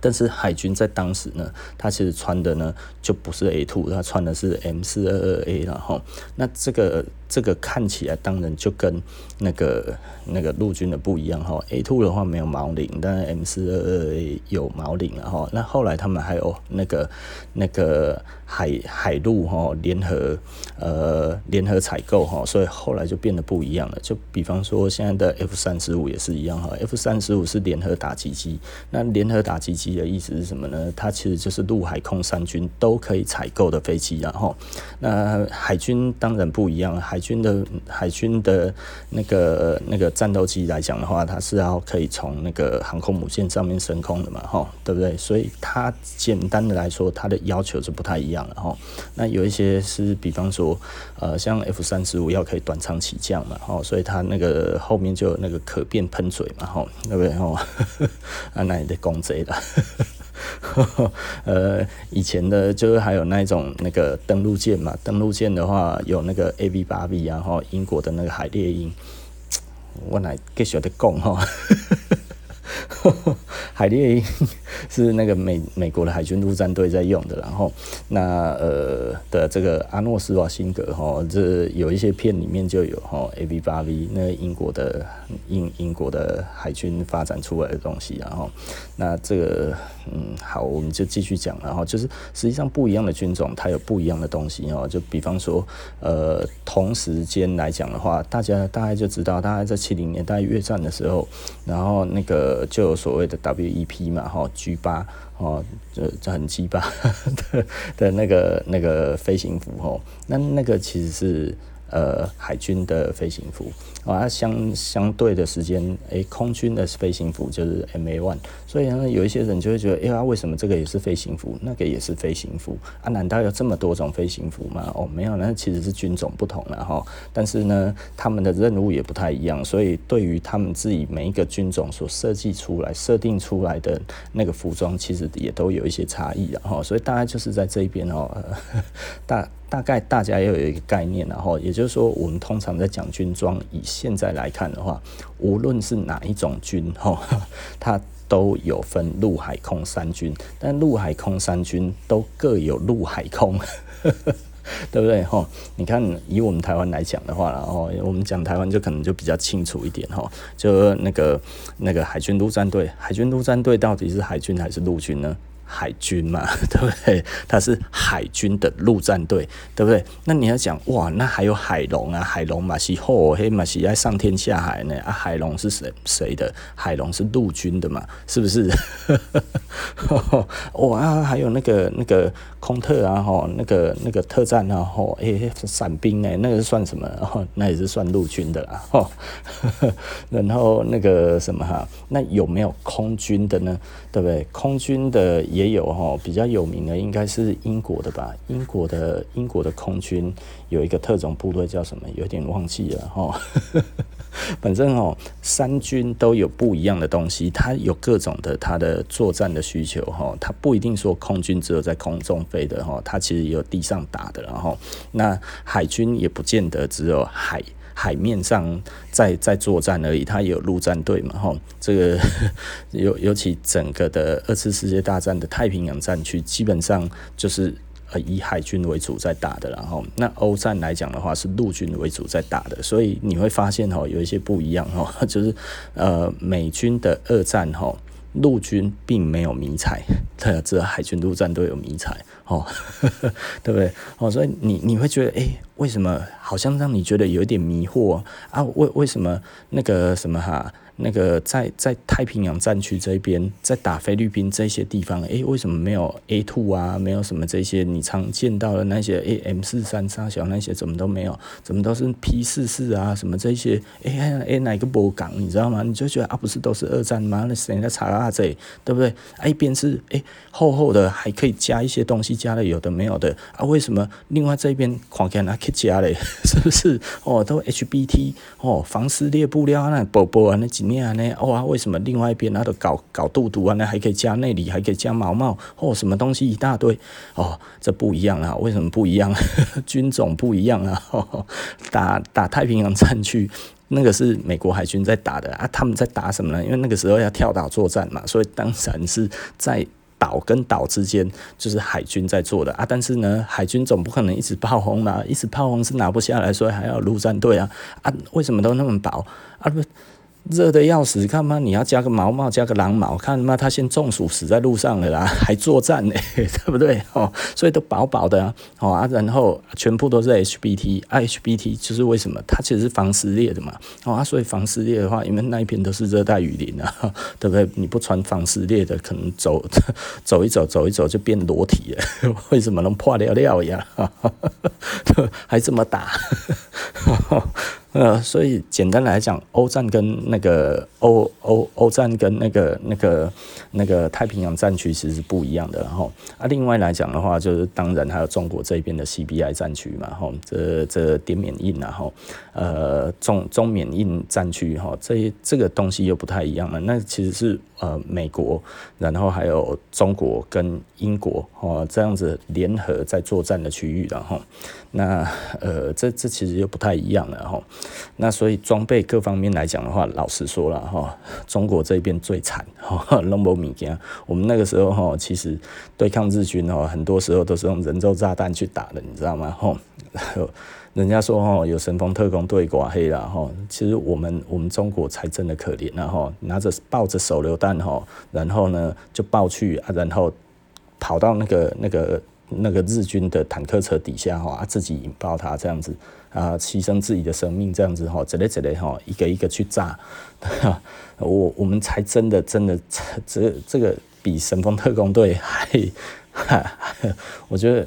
但是海军在当时呢，他其实穿的呢就不是 A two，他穿的是 M 四二二 A 然后，那这个。这个看起来当然就跟那个那个陆军的不一样哈，A two 的话没有毛领，但是 M 四二二 A 有毛领了哈。那后来他们还有那个那个海海陆哈联合呃联合采购哈，所以后来就变得不一样了。就比方说现在的 F 三十五也是一样哈，F 三十五是联合打击机。那联合打击机的意思是什么呢？它其实就是陆海空三军都可以采购的飞机，然后那海军当然不一样，海军的海军的那个那个战斗机来讲的话，它是要可以从那个航空母舰上面升空的嘛，吼，对不对？所以它简单的来说，它的要求是不太一样的吼。那有一些是，比方说，呃，像 F 三十五要可以短舱起降嘛，吼，所以它那个后面就有那个可变喷嘴嘛，吼，对不对？吼，啊，那也得攻贼了。呃，以前的就是还有那一种那个登陆舰嘛，登陆舰的话有那个 AV 八 V，然后英国的那个海猎鹰，我来继续的讲哈。海猎鹰是那个美美国的海军陆战队在用的，然后那呃的这个阿诺斯瓦辛格哈，这有一些片里面就有哈 AV 八 V，那英国的英英国的海军发展出来的东西，然后那这个嗯好，我们就继续讲，然后就是实际上不一样的军种它有不一样的东西哦，就比方说呃同时间来讲的话，大家大概就知道，大概在七零年代越战的时候，然后那个就有所谓的 WEP 嘛，哈 G 八，哦，这这很 G 八的的那个那个飞行服，哦，那那个其实是呃海军的飞行服。啊，相相对的时间，诶、空军的飞行服就是 MA one，所以呢，有一些人就会觉得，哎呀，为什么这个也是飞行服，那个也是飞行服啊？难道有这么多种飞行服吗？哦，没有，那其实是军种不同了哈。但是呢，他们的任务也不太一样，所以对于他们自己每一个军种所设计出来、设定出来的那个服装，其实也都有一些差异了哈。所以大概就是在这一边哦，大大概大家要有一个概念，然后也就是说，我们通常在讲军装以现在来看的话，无论是哪一种军 哈，它都有分陆海空三军，但陆海空三军都各有陆海空。对不对哈？你看，以我们台湾来讲的话，然后我们讲台湾就可能就比较清楚一点哈。就那个那个海军陆战队，海军陆战队到底是海军还是陆军呢？海军嘛，对不对？它是海军的陆战队，对不对？那你要讲哇，那还有海龙啊，海龙嘛是吼嘿嘛是爱上天下海呢啊，海龙是谁谁的？海龙是陆军的嘛，是不是？哇 啊，还有那个那个空特啊，吼，那个那个特战啊，吼，诶，伞兵哎，那个算什么？哦，那也是算陆军的啦，吼。然后那个什么哈，那有没有空军的呢？对不对？空军的也有哈，比较有名的应该是英国的吧？英国的英国的空军有一个特种部队叫什么？有点忘记了哈。反正哦，三军都有不一样的东西，它有各种的它的作战的需求哈。它不一定说空军只有在空中飞的哈，它其实也有地上打的。然后那海军也不见得只有海。海面上在在作战而已，它也有陆战队嘛，吼，这个 尤尤其整个的二次世界大战的太平洋战区，基本上就是呃以海军为主在打的，然后那欧战来讲的话是陆军为主在打的，所以你会发现吼有一些不一样吼，就是呃美军的二战吼。陆军并没有迷彩，这这海军陆战队有迷彩，哦，对不对？哦，所以你你会觉得，哎，为什么好像让你觉得有点迷惑啊？为为什么那个什么哈？那个在在太平洋战区这边，在打菲律宾这些地方，诶、为什么没有 A2 啊？没有什么这些你常见到的那些 A M 四三三小那些，怎么都没有？怎么都是 P 四四啊？什么这些？诶、欸，诶，哪个波港？你知道吗？你就觉得啊，不是都是二战吗？那谁在查啊？这对不对？啊，一边是诶、厚厚的，还可以加一些东西，加了有的没有的啊？为什么另外这边看起来还可以加嘞？是不是？哦，都 H B T 哦，防撕裂布料那薄薄啊那几。你啊，那哦，为什么另外一边那都搞搞肚肚啊？那还可以加内里，还可以加毛毛哦，什么东西一大堆哦，这不一样啊？为什么不一样？军种不一样啊？哦、打打太平洋战区，那个是美国海军在打的啊，他们在打什么呢？因为那个时候要跳岛作战嘛，所以当然是在岛跟岛之间就是海军在做的啊。但是呢，海军总不可能一直炮轰嘛，一直炮轰是拿不下来，所以还要陆战队啊啊？为什么都那么薄啊？不。热的要死，看嘛，你要加个毛毛，加个狼毛，看嘛，他先中暑死在路上了啦，还作战呢，对不对？哦，所以都薄薄的啊，哦啊，然后全部都是 HBT，HBT 就是为什么？它其实是防撕裂的嘛，哦啊，所以防撕裂的话，因为那一片都是热带雨林啊，对不对？你不穿防撕裂的，可能走走一走，走一走就变裸体了，为什么能破了料呀？还这么打？呃，所以简单来讲，欧战跟那个欧欧欧战跟那个那个那个太平洋战区其实是不一样的，然后啊，另外来讲的话，就是当然还有中国这边的 CBI 战区嘛，吼，这这点缅印然后呃中中缅印战区哈，这这个东西又不太一样了，那其实是呃美国，然后还有中国跟英国哦这样子联合在作战的区域，然后那呃这这其实又不太一样了，哈。那所以装备各方面来讲的话，老实说了哈，中国这边最惨哈，弄不米件。我们那个时候哈，其实对抗日军哦，很多时候都是用人肉炸弹去打的，你知道吗？哈，人家说哈，有神风特工队寡黑了哈，其实我们我们中国才真的可怜了哈，拿着抱着手榴弹哈，然后呢就抱去啊，然后跑到那个那个那个日军的坦克车底下哈，自己引爆它这样子。啊，牺牲自己的生命这样子哈，这类这类哈，一个一个去炸，我我们才真的真的这这个比神风特工队还，我觉得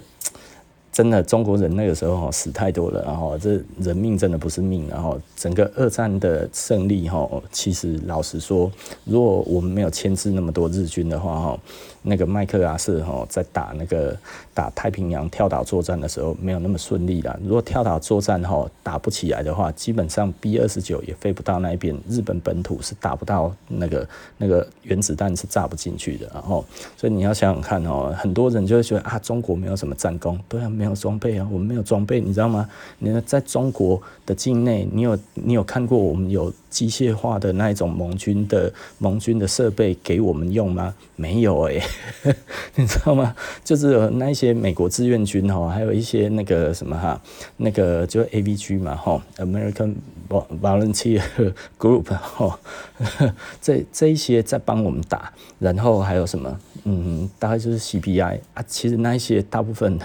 真的中国人那个时候哈死太多了，然后这人命真的不是命，然后整个二战的胜利哈，其实老实说，如果我们没有牵制那么多日军的话哈。那个麦克阿瑟哈在打那个打太平洋跳岛作战的时候没有那么顺利啦。如果跳岛作战哈打不起来的话，基本上 B 二十九也飞不到那边，日本本土是打不到那个那个原子弹是炸不进去的。然后，所以你要想想看哦，很多人就会觉得啊，中国没有什么战功，对啊，没有装备啊，我们没有装备，你知道吗？你在中国的境内，你有你有看过我们有机械化的那一种盟军的盟军的设备给我们用吗？没有诶、你知道吗？就是那一些美国志愿军哈，还有一些那个什么哈，那个就 AVG 嘛哈，American Volunteer Group 哈，这这一些在帮我们打，然后还有什么？嗯，大概就是 CPI 啊，其实那一些大部分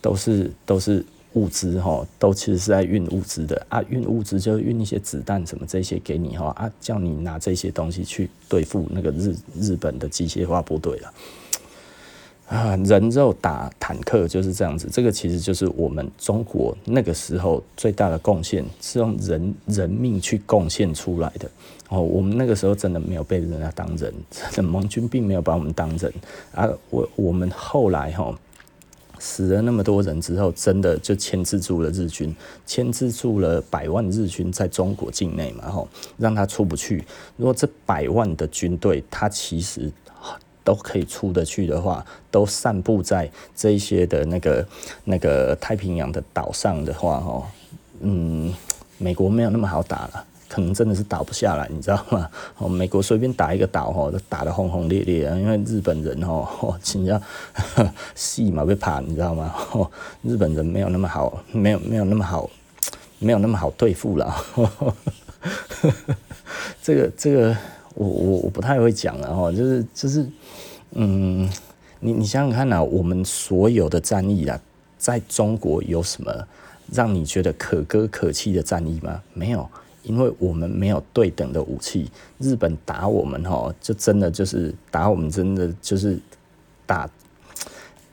都 是都是。物资哈，都其实是在运物资的啊，运物资就运一些子弹什么这些给你哈啊，叫你拿这些东西去对付那个日日本的机械化部队了啊，人肉打坦克就是这样子，这个其实就是我们中国那个时候最大的贡献，是用人人命去贡献出来的哦。我们那个时候真的没有被人家当人，盟军并没有把我们当人啊。我我们后来哈。死了那么多人之后，真的就牵制住了日军，牵制住了百万日军在中国境内嘛，吼，让他出不去。如果这百万的军队，他其实都可以出得去的话，都散布在这一些的那个那个太平洋的岛上的话，吼，嗯，美国没有那么好打了。可能真的是打不下来，你知道吗？哦，美国随便打一个岛，吼，都打得轰轰烈烈啊！因为日本人，吼，真叫死嘛被怕，你知道吗？哦，日本人没有那么好，没有没有那么好，没有那么好对付了。这个这个，我我我不太会讲了，哈，就是就是，嗯，你你想想看啊，我们所有的战役啊，在中国有什么让你觉得可歌可泣的战役吗？没有。因为我们没有对等的武器，日本打我们吼，就真的就是打我们，真的就是打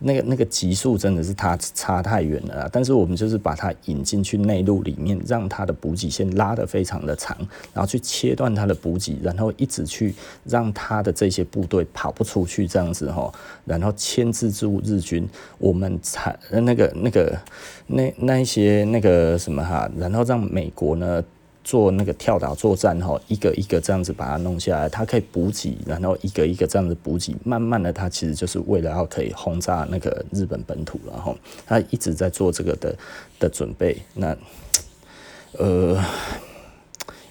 那个那个级数真的是它差太远了。但是我们就是把它引进去内陆里面，让它的补给线拉得非常的长，然后去切断它的补给，然后一直去让它的这些部队跑不出去，这样子吼，然后牵制住日军，我们才那个那个那那一些那个什么哈，然后让美国呢。做那个跳岛作战哈，一个一个这样子把它弄下来，它可以补给，然后一个一个这样子补给，慢慢的它其实就是为了要可以轰炸那个日本本土，然后它一直在做这个的的准备。那呃。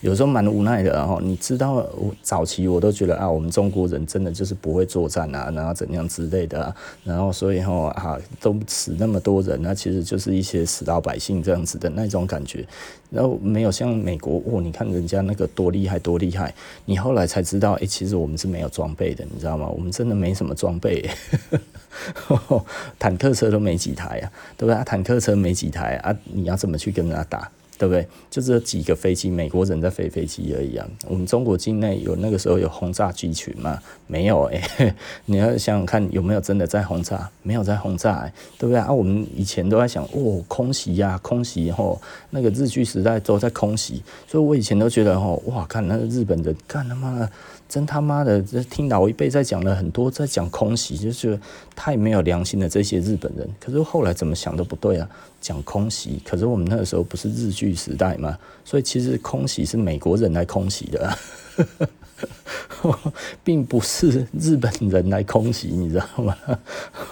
有时候蛮无奈的，然后你知道，我早期我都觉得啊，我们中国人真的就是不会作战啊，然后怎样之类的，然后所以哈啊都死那么多人，那其实就是一些死老百姓这样子的那种感觉，然后没有像美国哦，你看人家那个多厉害多厉害，你后来才知道，哎，其实我们是没有装备的，你知道吗？我们真的没什么装备，坦克车都没几台啊，对不对？坦克车没几台啊，你要怎么去跟人家打？对不对？就这几个飞机，美国人在飞飞机而已啊。我们中国境内有那个时候有轰炸机群吗？没有哎、欸。你要想想看，有没有真的在轰炸？没有在轰炸、欸，对不对啊？我们以前都在想，哦，空袭呀、空袭吼，那个日据时代都在空袭，所以我以前都觉得吼，哇，看那个日本人，干他妈的！真他妈的，这听老一辈在讲了很多，在讲空袭，就是太没有良心的这些日本人。可是后来怎么想都不对啊，讲空袭。可是我们那个时候不是日据时代吗？所以其实空袭是美国人来空袭的，并不是日本人来空袭，你知道吗？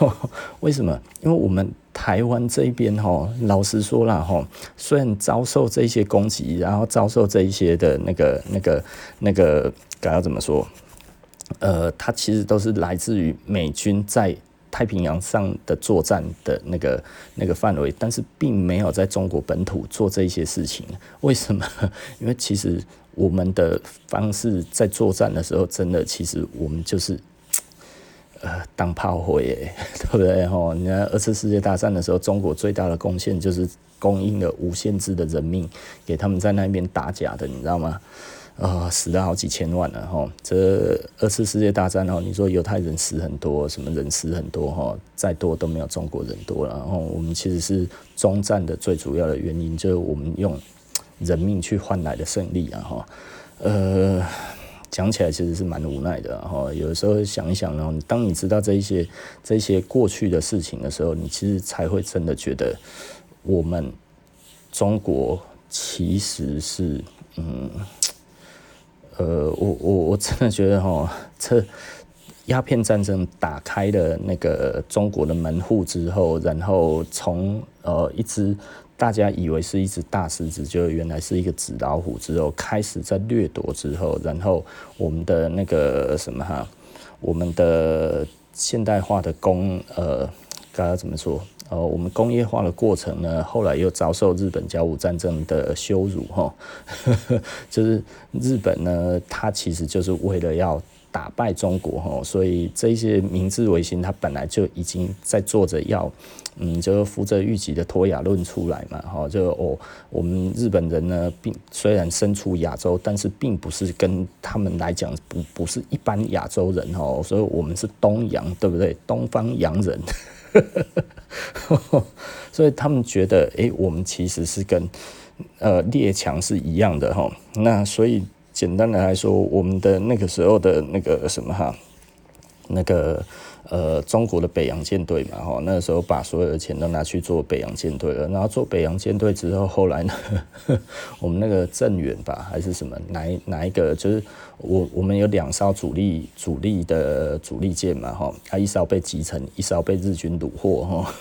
为什么？因为我们台湾这边哈，老实说了哈，虽然遭受这些攻击，然后遭受这一些的那个、那个、那个。该要怎么说？呃，它其实都是来自于美军在太平洋上的作战的那个那个范围，但是并没有在中国本土做这些事情。为什么？因为其实我们的方式在作战的时候，真的其实我们就是 呃当炮灰，对不对？吼，你看二次世界大战的时候，中国最大的贡献就是供应了无限制的人命给他们在那边打假的，你知道吗？啊、死了好几千万了哈！这二次世界大战哦，你说犹太人死很多，什么人死很多哈？再多都没有中国人多了。然后我们其实是中战的最主要的原因，就是我们用人命去换来的胜利啊哈。呃，讲起来其实是蛮无奈的哈。有时候想一想，呢当你知道这一些这些过去的事情的时候，你其实才会真的觉得我们中国其实是嗯呃，我我我真的觉得哈，这鸦片战争打开了那个中国的门户之后，然后从呃一直。大家以为是一只大狮子，就原来是一个纸老虎。之后开始在掠夺之后，然后我们的那个什么哈，我们的现代化的工呃，该要怎么说？呃，我们工业化的过程呢，后来又遭受日本甲午战争的羞辱哈，就是日本呢，它其实就是为了要打败中国哈，所以这些明治维新，它本来就已经在做着要。嗯，就扶着玉击的脱亚论出来嘛，哈，就哦，我们日本人呢，并虽然身处亚洲，但是并不是跟他们来讲不不是一般亚洲人哦，所以我们是东洋，对不对？东方洋人，所以他们觉得，哎、我们其实是跟呃列强是一样的哈。那所以简单的来说，我们的那个时候的那个什么哈，那个。呃，中国的北洋舰队嘛，哈，那个时候把所有的钱都拿去做北洋舰队了。然后做北洋舰队之后，后来呢，我们那个镇远吧，还是什么，哪哪一个，就是我我们有两艘主力主力的主力舰嘛，哈，啊，一艘被击沉，一艘被日军虏获，哈，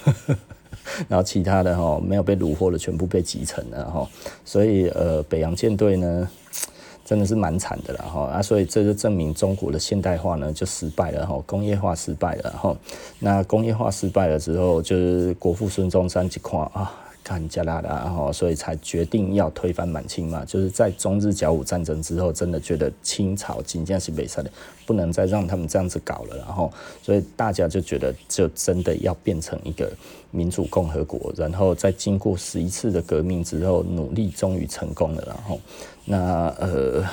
然后其他的哈没有被虏获的全部被击沉了，哈，所以呃，北洋舰队呢。真的是蛮惨的了哈啊，所以这就证明中国的现代化呢就失败了哈，工业化失败了哈。那工业化失败了之后，就是国父孙中山一看啊，看加拿大哈，所以才决定要推翻满清嘛。就是在中日甲午战争之后，真的觉得清朝仅仅是没啥的，不能再让他们这样子搞了，然后所以大家就觉得就真的要变成一个民主共和国，然后在经过十一次的革命之后，努力终于成功了，然后。那呃，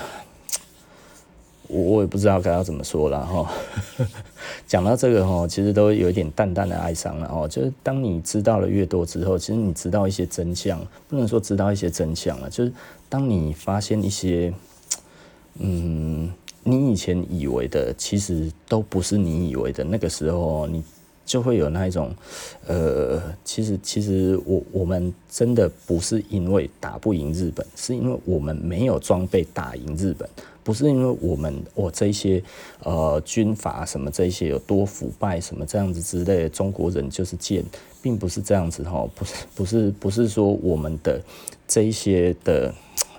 我我也不知道该要怎么说了哈。讲到这个哈，其实都有一点淡淡的哀伤了哦。就是当你知道了越多之后，其实你知道一些真相，不能说知道一些真相了，就是当你发现一些，嗯，你以前以为的，其实都不是你以为的那个时候，你。就会有那一种，呃，其实其实我我们真的不是因为打不赢日本，是因为我们没有装备打赢日本，不是因为我们我这些呃军阀什么这些有多腐败什么这样子之类的，中国人就是贱，并不是这样子哈，不是不是不是说我们的这一些的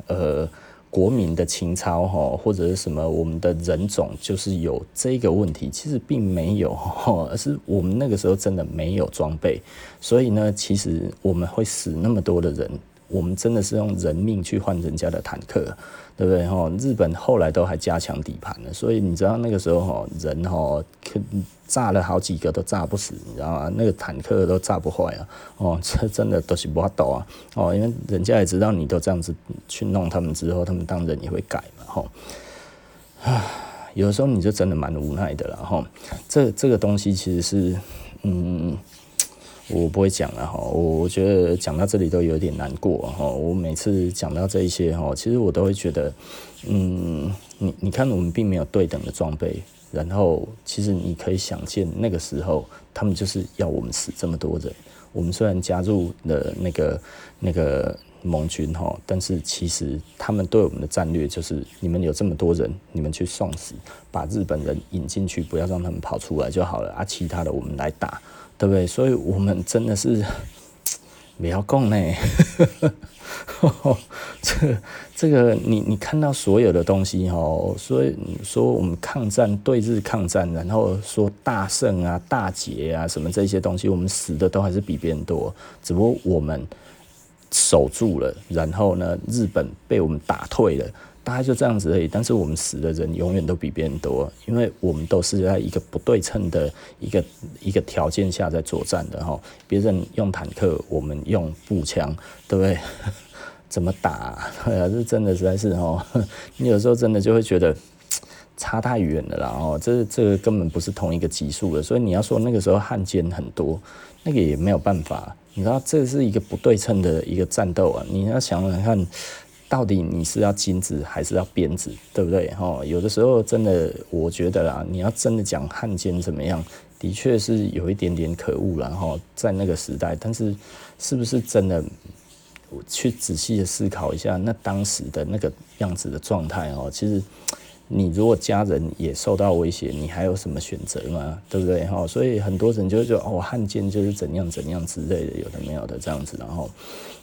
呃。国民的情操哈，或者是什么，我们的人种就是有这个问题，其实并没有哈，而是我们那个时候真的没有装备，所以呢，其实我们会死那么多的人，我们真的是用人命去换人家的坦克，对不对哈？日本后来都还加强底盘了，所以你知道那个时候哈，人哈可。炸了好几个都炸不死，你知道吗？那个坦克都炸不坏啊！哦，这真的都是不抖啊！哦，因为人家也知道你都这样子去弄他们之后，他们当然也会改嘛！吼，啊，有的时候你就真的蛮无奈的了！吼，这这个东西其实是，嗯，我不会讲了哈。我我觉得讲到这里都有点难过哈。我每次讲到这一些哈，其实我都会觉得，嗯，你你看我们并没有对等的装备。然后，其实你可以想见，那个时候他们就是要我们死这么多人。我们虽然加入了那个那个盟军哈，但是其实他们对我们的战略就是：你们有这么多人，你们去送死，把日本人引进去，不要让他们跑出来就好了啊。其他的我们来打，对不对？所以我们真的是不要讲呢。这这个你你看到所有的东西哈，所以说我们抗战对日抗战，然后说大胜啊、大捷啊什么这些东西，我们死的都还是比别人多，只不过我们守住了，然后呢，日本被我们打退了。大概就这样子而已，但是我们死的人永远都比别人多，因为我们都是在一个不对称的一个一个条件下在作战的哈。别人用坦克，我们用步枪，对不对？怎么打啊？对啊，这真的实在是哈，你有时候真的就会觉得差太远了啦哦，这这个根本不是同一个级数的，所以你要说那个时候汉奸很多，那个也没有办法，你知道这是一个不对称的一个战斗啊，你要想想看。到底你是要金子还是要鞭子，对不对？哈，有的时候真的，我觉得啦，你要真的讲汉奸怎么样，的确是有一点点可恶啦。哈，在那个时代，但是是不是真的？我去仔细的思考一下，那当时的那个样子的状态哦，其实你如果家人也受到威胁，你还有什么选择吗？对不对？哈，所以很多人就会觉得哦，汉奸就是怎样怎样之类的，有的没有的这样子，然后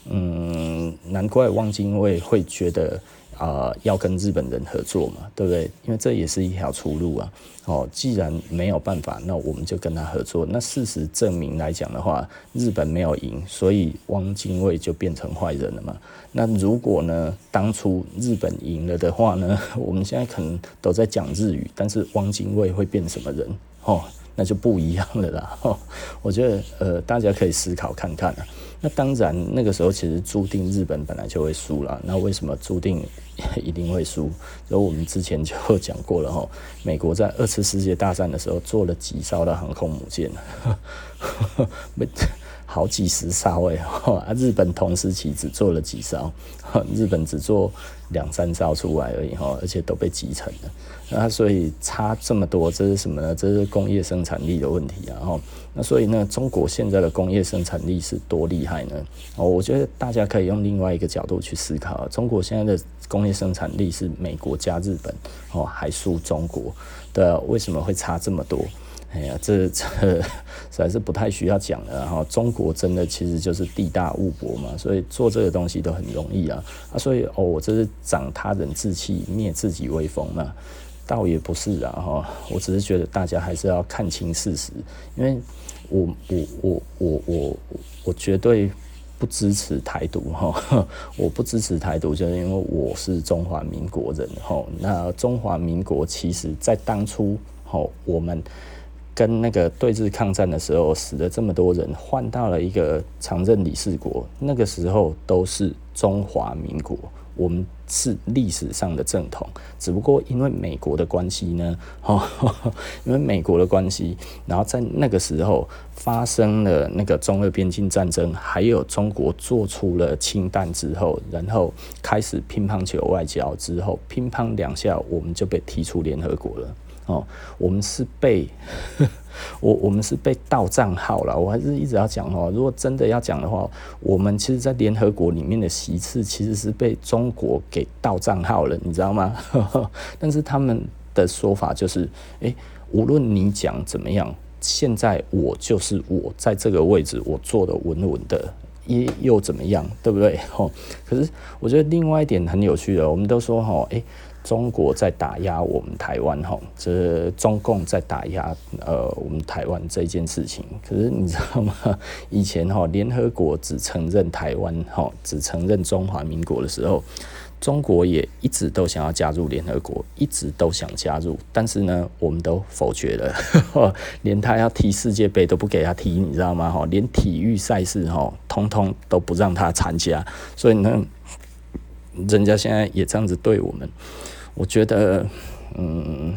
嗯，难怪汪精卫会觉得。啊、要跟日本人合作嘛，对不对？因为这也是一条出路啊。哦，既然没有办法，那我们就跟他合作。那事实证明来讲的话，日本没有赢，所以汪精卫就变成坏人了嘛。那如果呢，当初日本赢了的话呢，我们现在可能都在讲日语，但是汪精卫会变什么人？哦，那就不一样了啦。哦，我觉得呃，大家可以思考看看啊。那当然，那个时候其实注定日本本来就会输了。那为什么注定 一定会输？所以我们之前就讲过了哈，美国在二次世界大战的时候做了几艘的航空母舰，好几十艘哎，啊，日本同时期只做了几艘，日本只做两三兆出来而已哈，而且都被集成了。那所以差这么多，这是什么呢？这是工业生产力的问题啊！哈，那所以呢，中国现在的工业生产力是多厉害呢？哦，我觉得大家可以用另外一个角度去思考，中国现在的工业生产力是美国加日本哦，还输中国的，为什么会差这么多？哎呀，这这实在是不太需要讲了。哈中国真的其实就是地大物博嘛，所以做这个东西都很容易啊！啊，所以哦，我这是长他人志气，灭自己威风嘛。倒也不是啊，哈，我只是觉得大家还是要看清事实，因为我我我我我我绝对不支持台独哈，我不支持台独，就是因为我是中华民国人哈。那中华民国其实在当初哈，我们跟那个对日抗战的时候死了这么多人，换到了一个常任理事国，那个时候都是中华民国。我们是历史上的正统，只不过因为美国的关系呢，哈，因为美国的关系，然后在那个时候发生了那个中俄边境战争，还有中国做出了氢弹之后，然后开始乒乓球外交之后，乒乓两下我们就被踢出联合国了。哦，我们是被我我们是被盗账号了。我还是一直要讲哦，如果真的要讲的话，我们其实，在联合国里面的席次其实是被中国给盗账号了，你知道吗？但是他们的说法就是，诶，无论你讲怎么样，现在我就是我在这个位置，我坐得稳稳的，又又怎么样，对不对？哦，可是我觉得另外一点很有趣的，我们都说哈，诶。中国在打压我们台湾，吼，这中共在打压呃我们台湾这件事情。可是你知道吗？以前哈联合国只承认台湾，哈只承认中华民国的时候，中国也一直都想要加入联合国，一直都想加入，但是呢，我们都否决了，连他要踢世界杯都不给他踢，你知道吗？哈，连体育赛事哈，通通都不让他参加，所以呢，人家现在也这样子对我们。我觉得，嗯，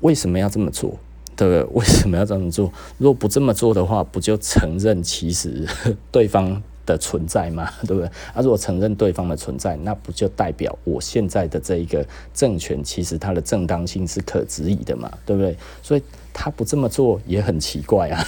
为什么要这么做？对不对？为什么要这么做？如果不这么做的话，不就承认其实 对方的存在吗？对不对？啊，如果承认对方的存在，那不就代表我现在的这一个政权，其实它的正当性是可质疑的嘛？对不对？所以他不这么做也很奇怪啊，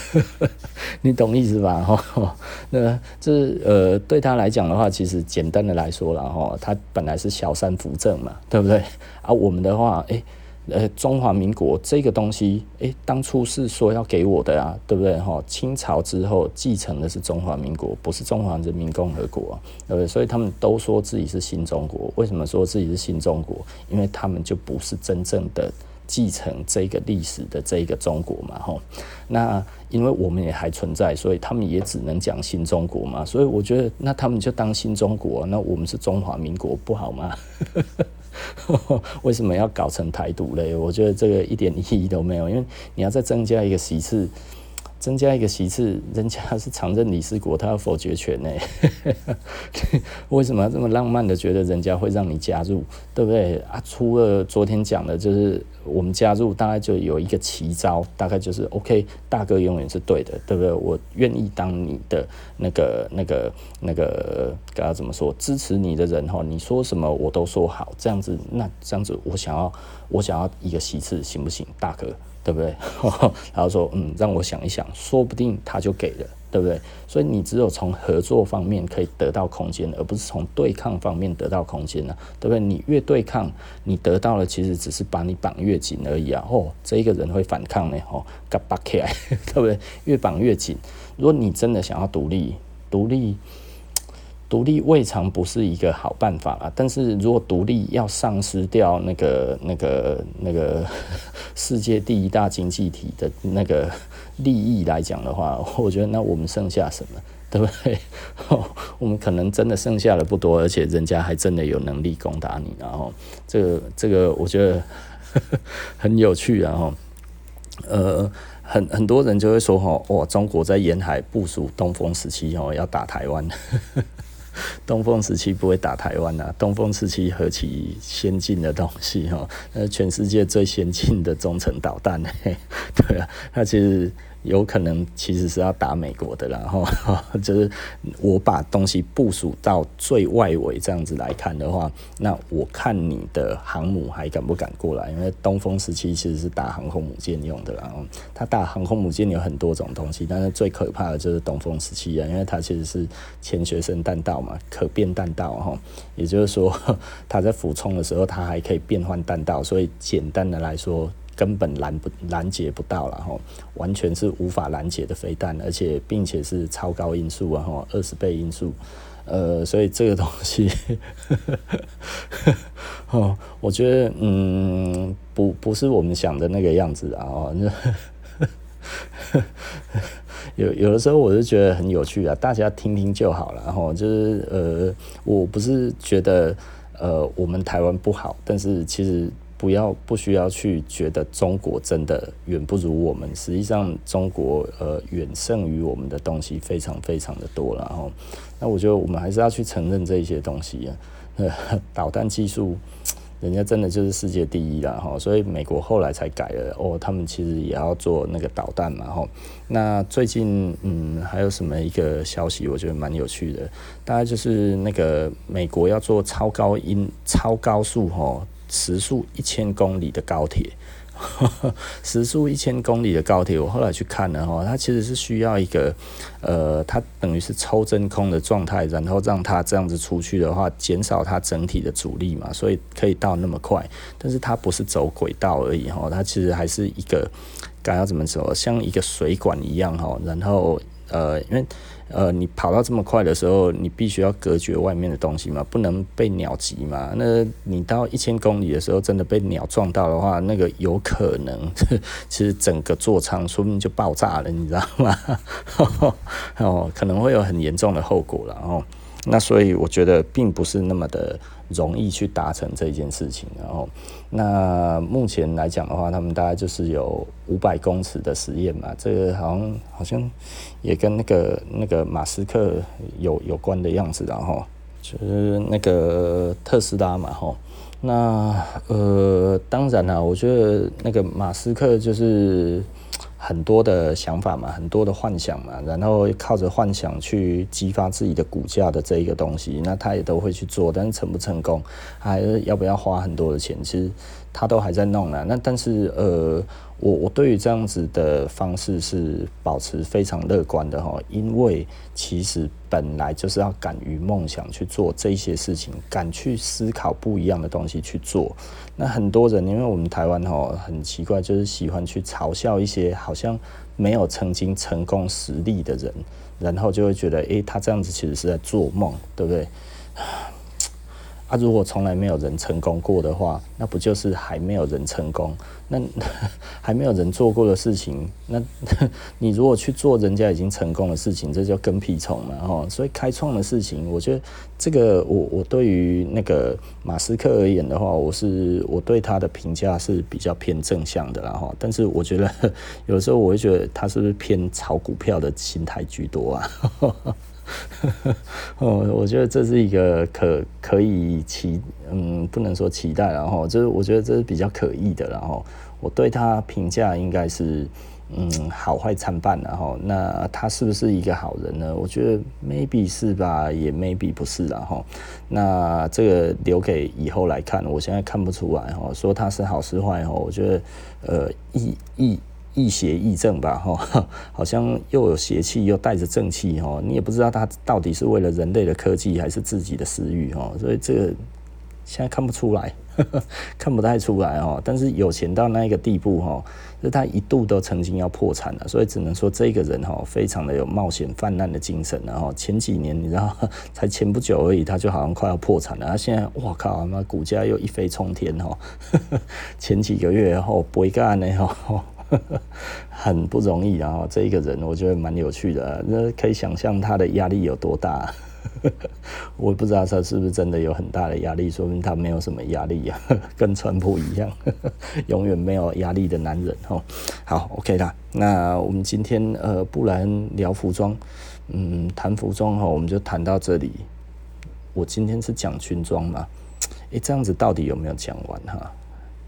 你懂意思吧？哈，那这呃，对他来讲的话，其实简单的来说了哈，他本来是小三扶正嘛，对不对？啊，我们的话，诶。呃，中华民国这个东西，诶，当初是说要给我的啊，对不对？哈，清朝之后继承的是中华民国，不是中华人民共和国，对不对？所以他们都说自己是新中国。为什么说自己是新中国？因为他们就不是真正的继承这个历史的这个中国嘛，吼。那因为我们也还存在，所以他们也只能讲新中国嘛。所以我觉得，那他们就当新中国，那我们是中华民国不好吗？为什么要搞成台独嘞？我觉得这个一点意义都没有，因为你要再增加一个席次，增加一个席次，人家是常任理事国，他有否决权呢？为什么这么浪漫的觉得人家会让你加入，对不对啊？除了昨天讲的，就是我们加入大概就有一个奇招，大概就是 OK，大哥永远是对的，对不对？我愿意当你的那个、那个、那个，该要怎么说？支持你的人哈，你说什么我都说好，这样子，那这样子，我想要，我想要一个席次，行不行，大哥？对不对？然后说，嗯，让我想一想，说不定他就给了，对不对？所以你只有从合作方面可以得到空间，而不是从对抗方面得到空间呢，对不对？你越对抗，你得到的其实只是把你绑越紧而已啊！哦，这一个人会反抗呢，哦，嘎巴起来，对不对？越绑越紧。如果你真的想要独立，独立。独立未尝不是一个好办法啊，但是如果独立要丧失掉那个、那个、那个世界第一大经济体的那个利益来讲的话，我觉得那我们剩下什么，对不对？我们可能真的剩下的不多，而且人家还真的有能力攻打你，然后这个、这个我觉得很有趣，然后呃，很很多人就会说，哦，哇，中国在沿海部署东风十七，哦，要打台湾。东风十七不会打台湾啊！东风十七何其先进的东西哦，那全世界最先进的中程导弹，对啊，它其实。有可能其实是要打美国的，然后 就是我把东西部署到最外围这样子来看的话，那我看你的航母还敢不敢过来？因为东风十七其实是打航空母舰用的，然后它打航空母舰有很多种东西，但是最可怕的就是东风十七啊，因为它其实是钱学森弹道嘛，可变弹道哈，也就是说 它在俯冲的时候它还可以变换弹道，所以简单的来说。根本拦不拦截不到了哈，完全是无法拦截的飞弹，而且并且是超高音速啊哈，二十倍音速，呃，所以这个东西，哦，我觉得嗯，不不是我们想的那个样子啊，有有的时候我是觉得很有趣啊，大家听听就好了，然后就是呃，我不是觉得呃我们台湾不好，但是其实。不要不需要去觉得中国真的远不如我们，实际上中国呃远胜于我们的东西非常非常的多了哈。那我觉得我们还是要去承认这一些东西啊。呃，导弹技术，人家真的就是世界第一了哈。所以美国后来才改了哦，他们其实也要做那个导弹嘛哈。那最近嗯还有什么一个消息，我觉得蛮有趣的，大概就是那个美国要做超高音超高速哈。时速一千公里的高铁，时速一千公里的高铁，我后来去看了哈，它其实是需要一个，呃，它等于是抽真空的状态，然后让它这样子出去的话，减少它整体的阻力嘛，所以可以到那么快。但是它不是走轨道而已哈，它其实还是一个，该要怎么说，像一个水管一样哈，然后呃，因为。呃，你跑到这么快的时候，你必须要隔绝外面的东西嘛，不能被鸟击嘛。那你到一千公里的时候，真的被鸟撞到的话，那个有可能，其实整个座舱说不定就爆炸了，你知道吗？哦，可能会有很严重的后果了哦。那所以我觉得并不是那么的。容易去达成这件事情，然后那目前来讲的话，他们大概就是有五百公尺的实验嘛，这个好像好像也跟那个那个马斯克有有关的样子，然后就是那个特斯拉嘛，吼，那呃，当然啦，我觉得那个马斯克就是。很多的想法嘛，很多的幻想嘛，然后靠着幻想去激发自己的股价的这一个东西，那他也都会去做，但是成不成功，还要不要花很多的钱，其实他都还在弄呢。那但是呃。我我对于这样子的方式是保持非常乐观的哈，因为其实本来就是要敢于梦想去做这些事情，敢去思考不一样的东西去做。那很多人，因为我们台湾哦很奇怪，就是喜欢去嘲笑一些好像没有曾经成功实力的人，然后就会觉得，诶，他这样子其实是在做梦，对不对？啊，如果从来没有人成功过的话，那不就是还没有人成功？那 还没有人做过的事情，那 你如果去做人家已经成功的事情，这叫跟屁虫嘛，哈。所以开创的事情，我觉得这个我我对于那个马斯克而言的话，我是我对他的评价是比较偏正向的啦，哈。但是我觉得 有时候我会觉得他是不是偏炒股票的心态居多啊？呵 呵哦，我觉得这是一个可可以期，嗯，不能说期待，然后就是我觉得这是比较可疑的，然后我对他评价应该是，嗯，好坏参半，然后那他是不是一个好人呢？我觉得 maybe 是吧，也 maybe 不是，然后那这个留给以后来看，我现在看不出来，哈，说他是好是坏，哈，我觉得，呃，意意。亦邪亦正吧，哈，好像又有邪气，又带着正气，哈，你也不知道他到底是为了人类的科技，还是自己的私欲，哈，所以这个现在看不出来，看不太出来，哈，但是有钱到那一个地步，哈，就他一度都曾经要破产了，所以只能说这个人，哈，非常的有冒险犯难的精神，然后前几年你知道，才前不久而已，他就好像快要破产了，他现在，哇靠，那股价又一飞冲天，哈，前几个月后不会干呢，哈。很不容易，啊这一个人我觉得蛮有趣的，那可以想象他的压力有多大。我不知道他是不是真的有很大的压力，说明他没有什么压力啊，跟川普一样，永远没有压力的男人哦。好，OK 啦，那我们今天呃，不然聊服装，嗯，谈服装哈，我们就谈到这里。我今天是讲军装嘛，诶，这样子到底有没有讲完哈？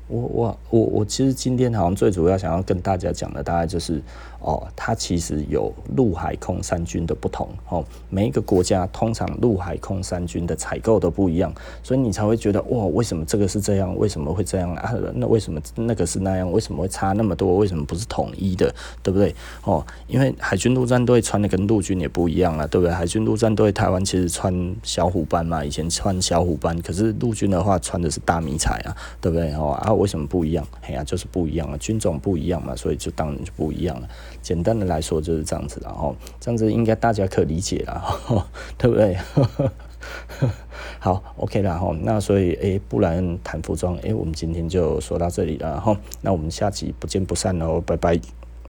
我我我我其实今天好像最主要想要跟大家讲的，大概就是哦，它其实有陆海空三军的不同哦。每一个国家通常陆海空三军的采购都不一样，所以你才会觉得哇，为什么这个是这样？为什么会这样啊？那为什么那个是那样？为什么会差那么多？为什么不是统一的？对不对？哦，因为海军陆战队穿的跟陆军也不一样啊，对不对？海军陆战队台湾其实穿小虎斑嘛，以前穿小虎斑，可是陆军的话穿的是大迷彩啊，对不对？哦啊。为什么不一样？哎呀，就是不一样啊，军种不一样嘛，所以就当然就不一样了。简单的来说就是这样子，然后这样子应该大家可理解了，对不对？好，OK 了哈。那所以，哎，不然谈服装，哎，我们今天就说到这里了哈。那我们下期不见不散哦，拜拜。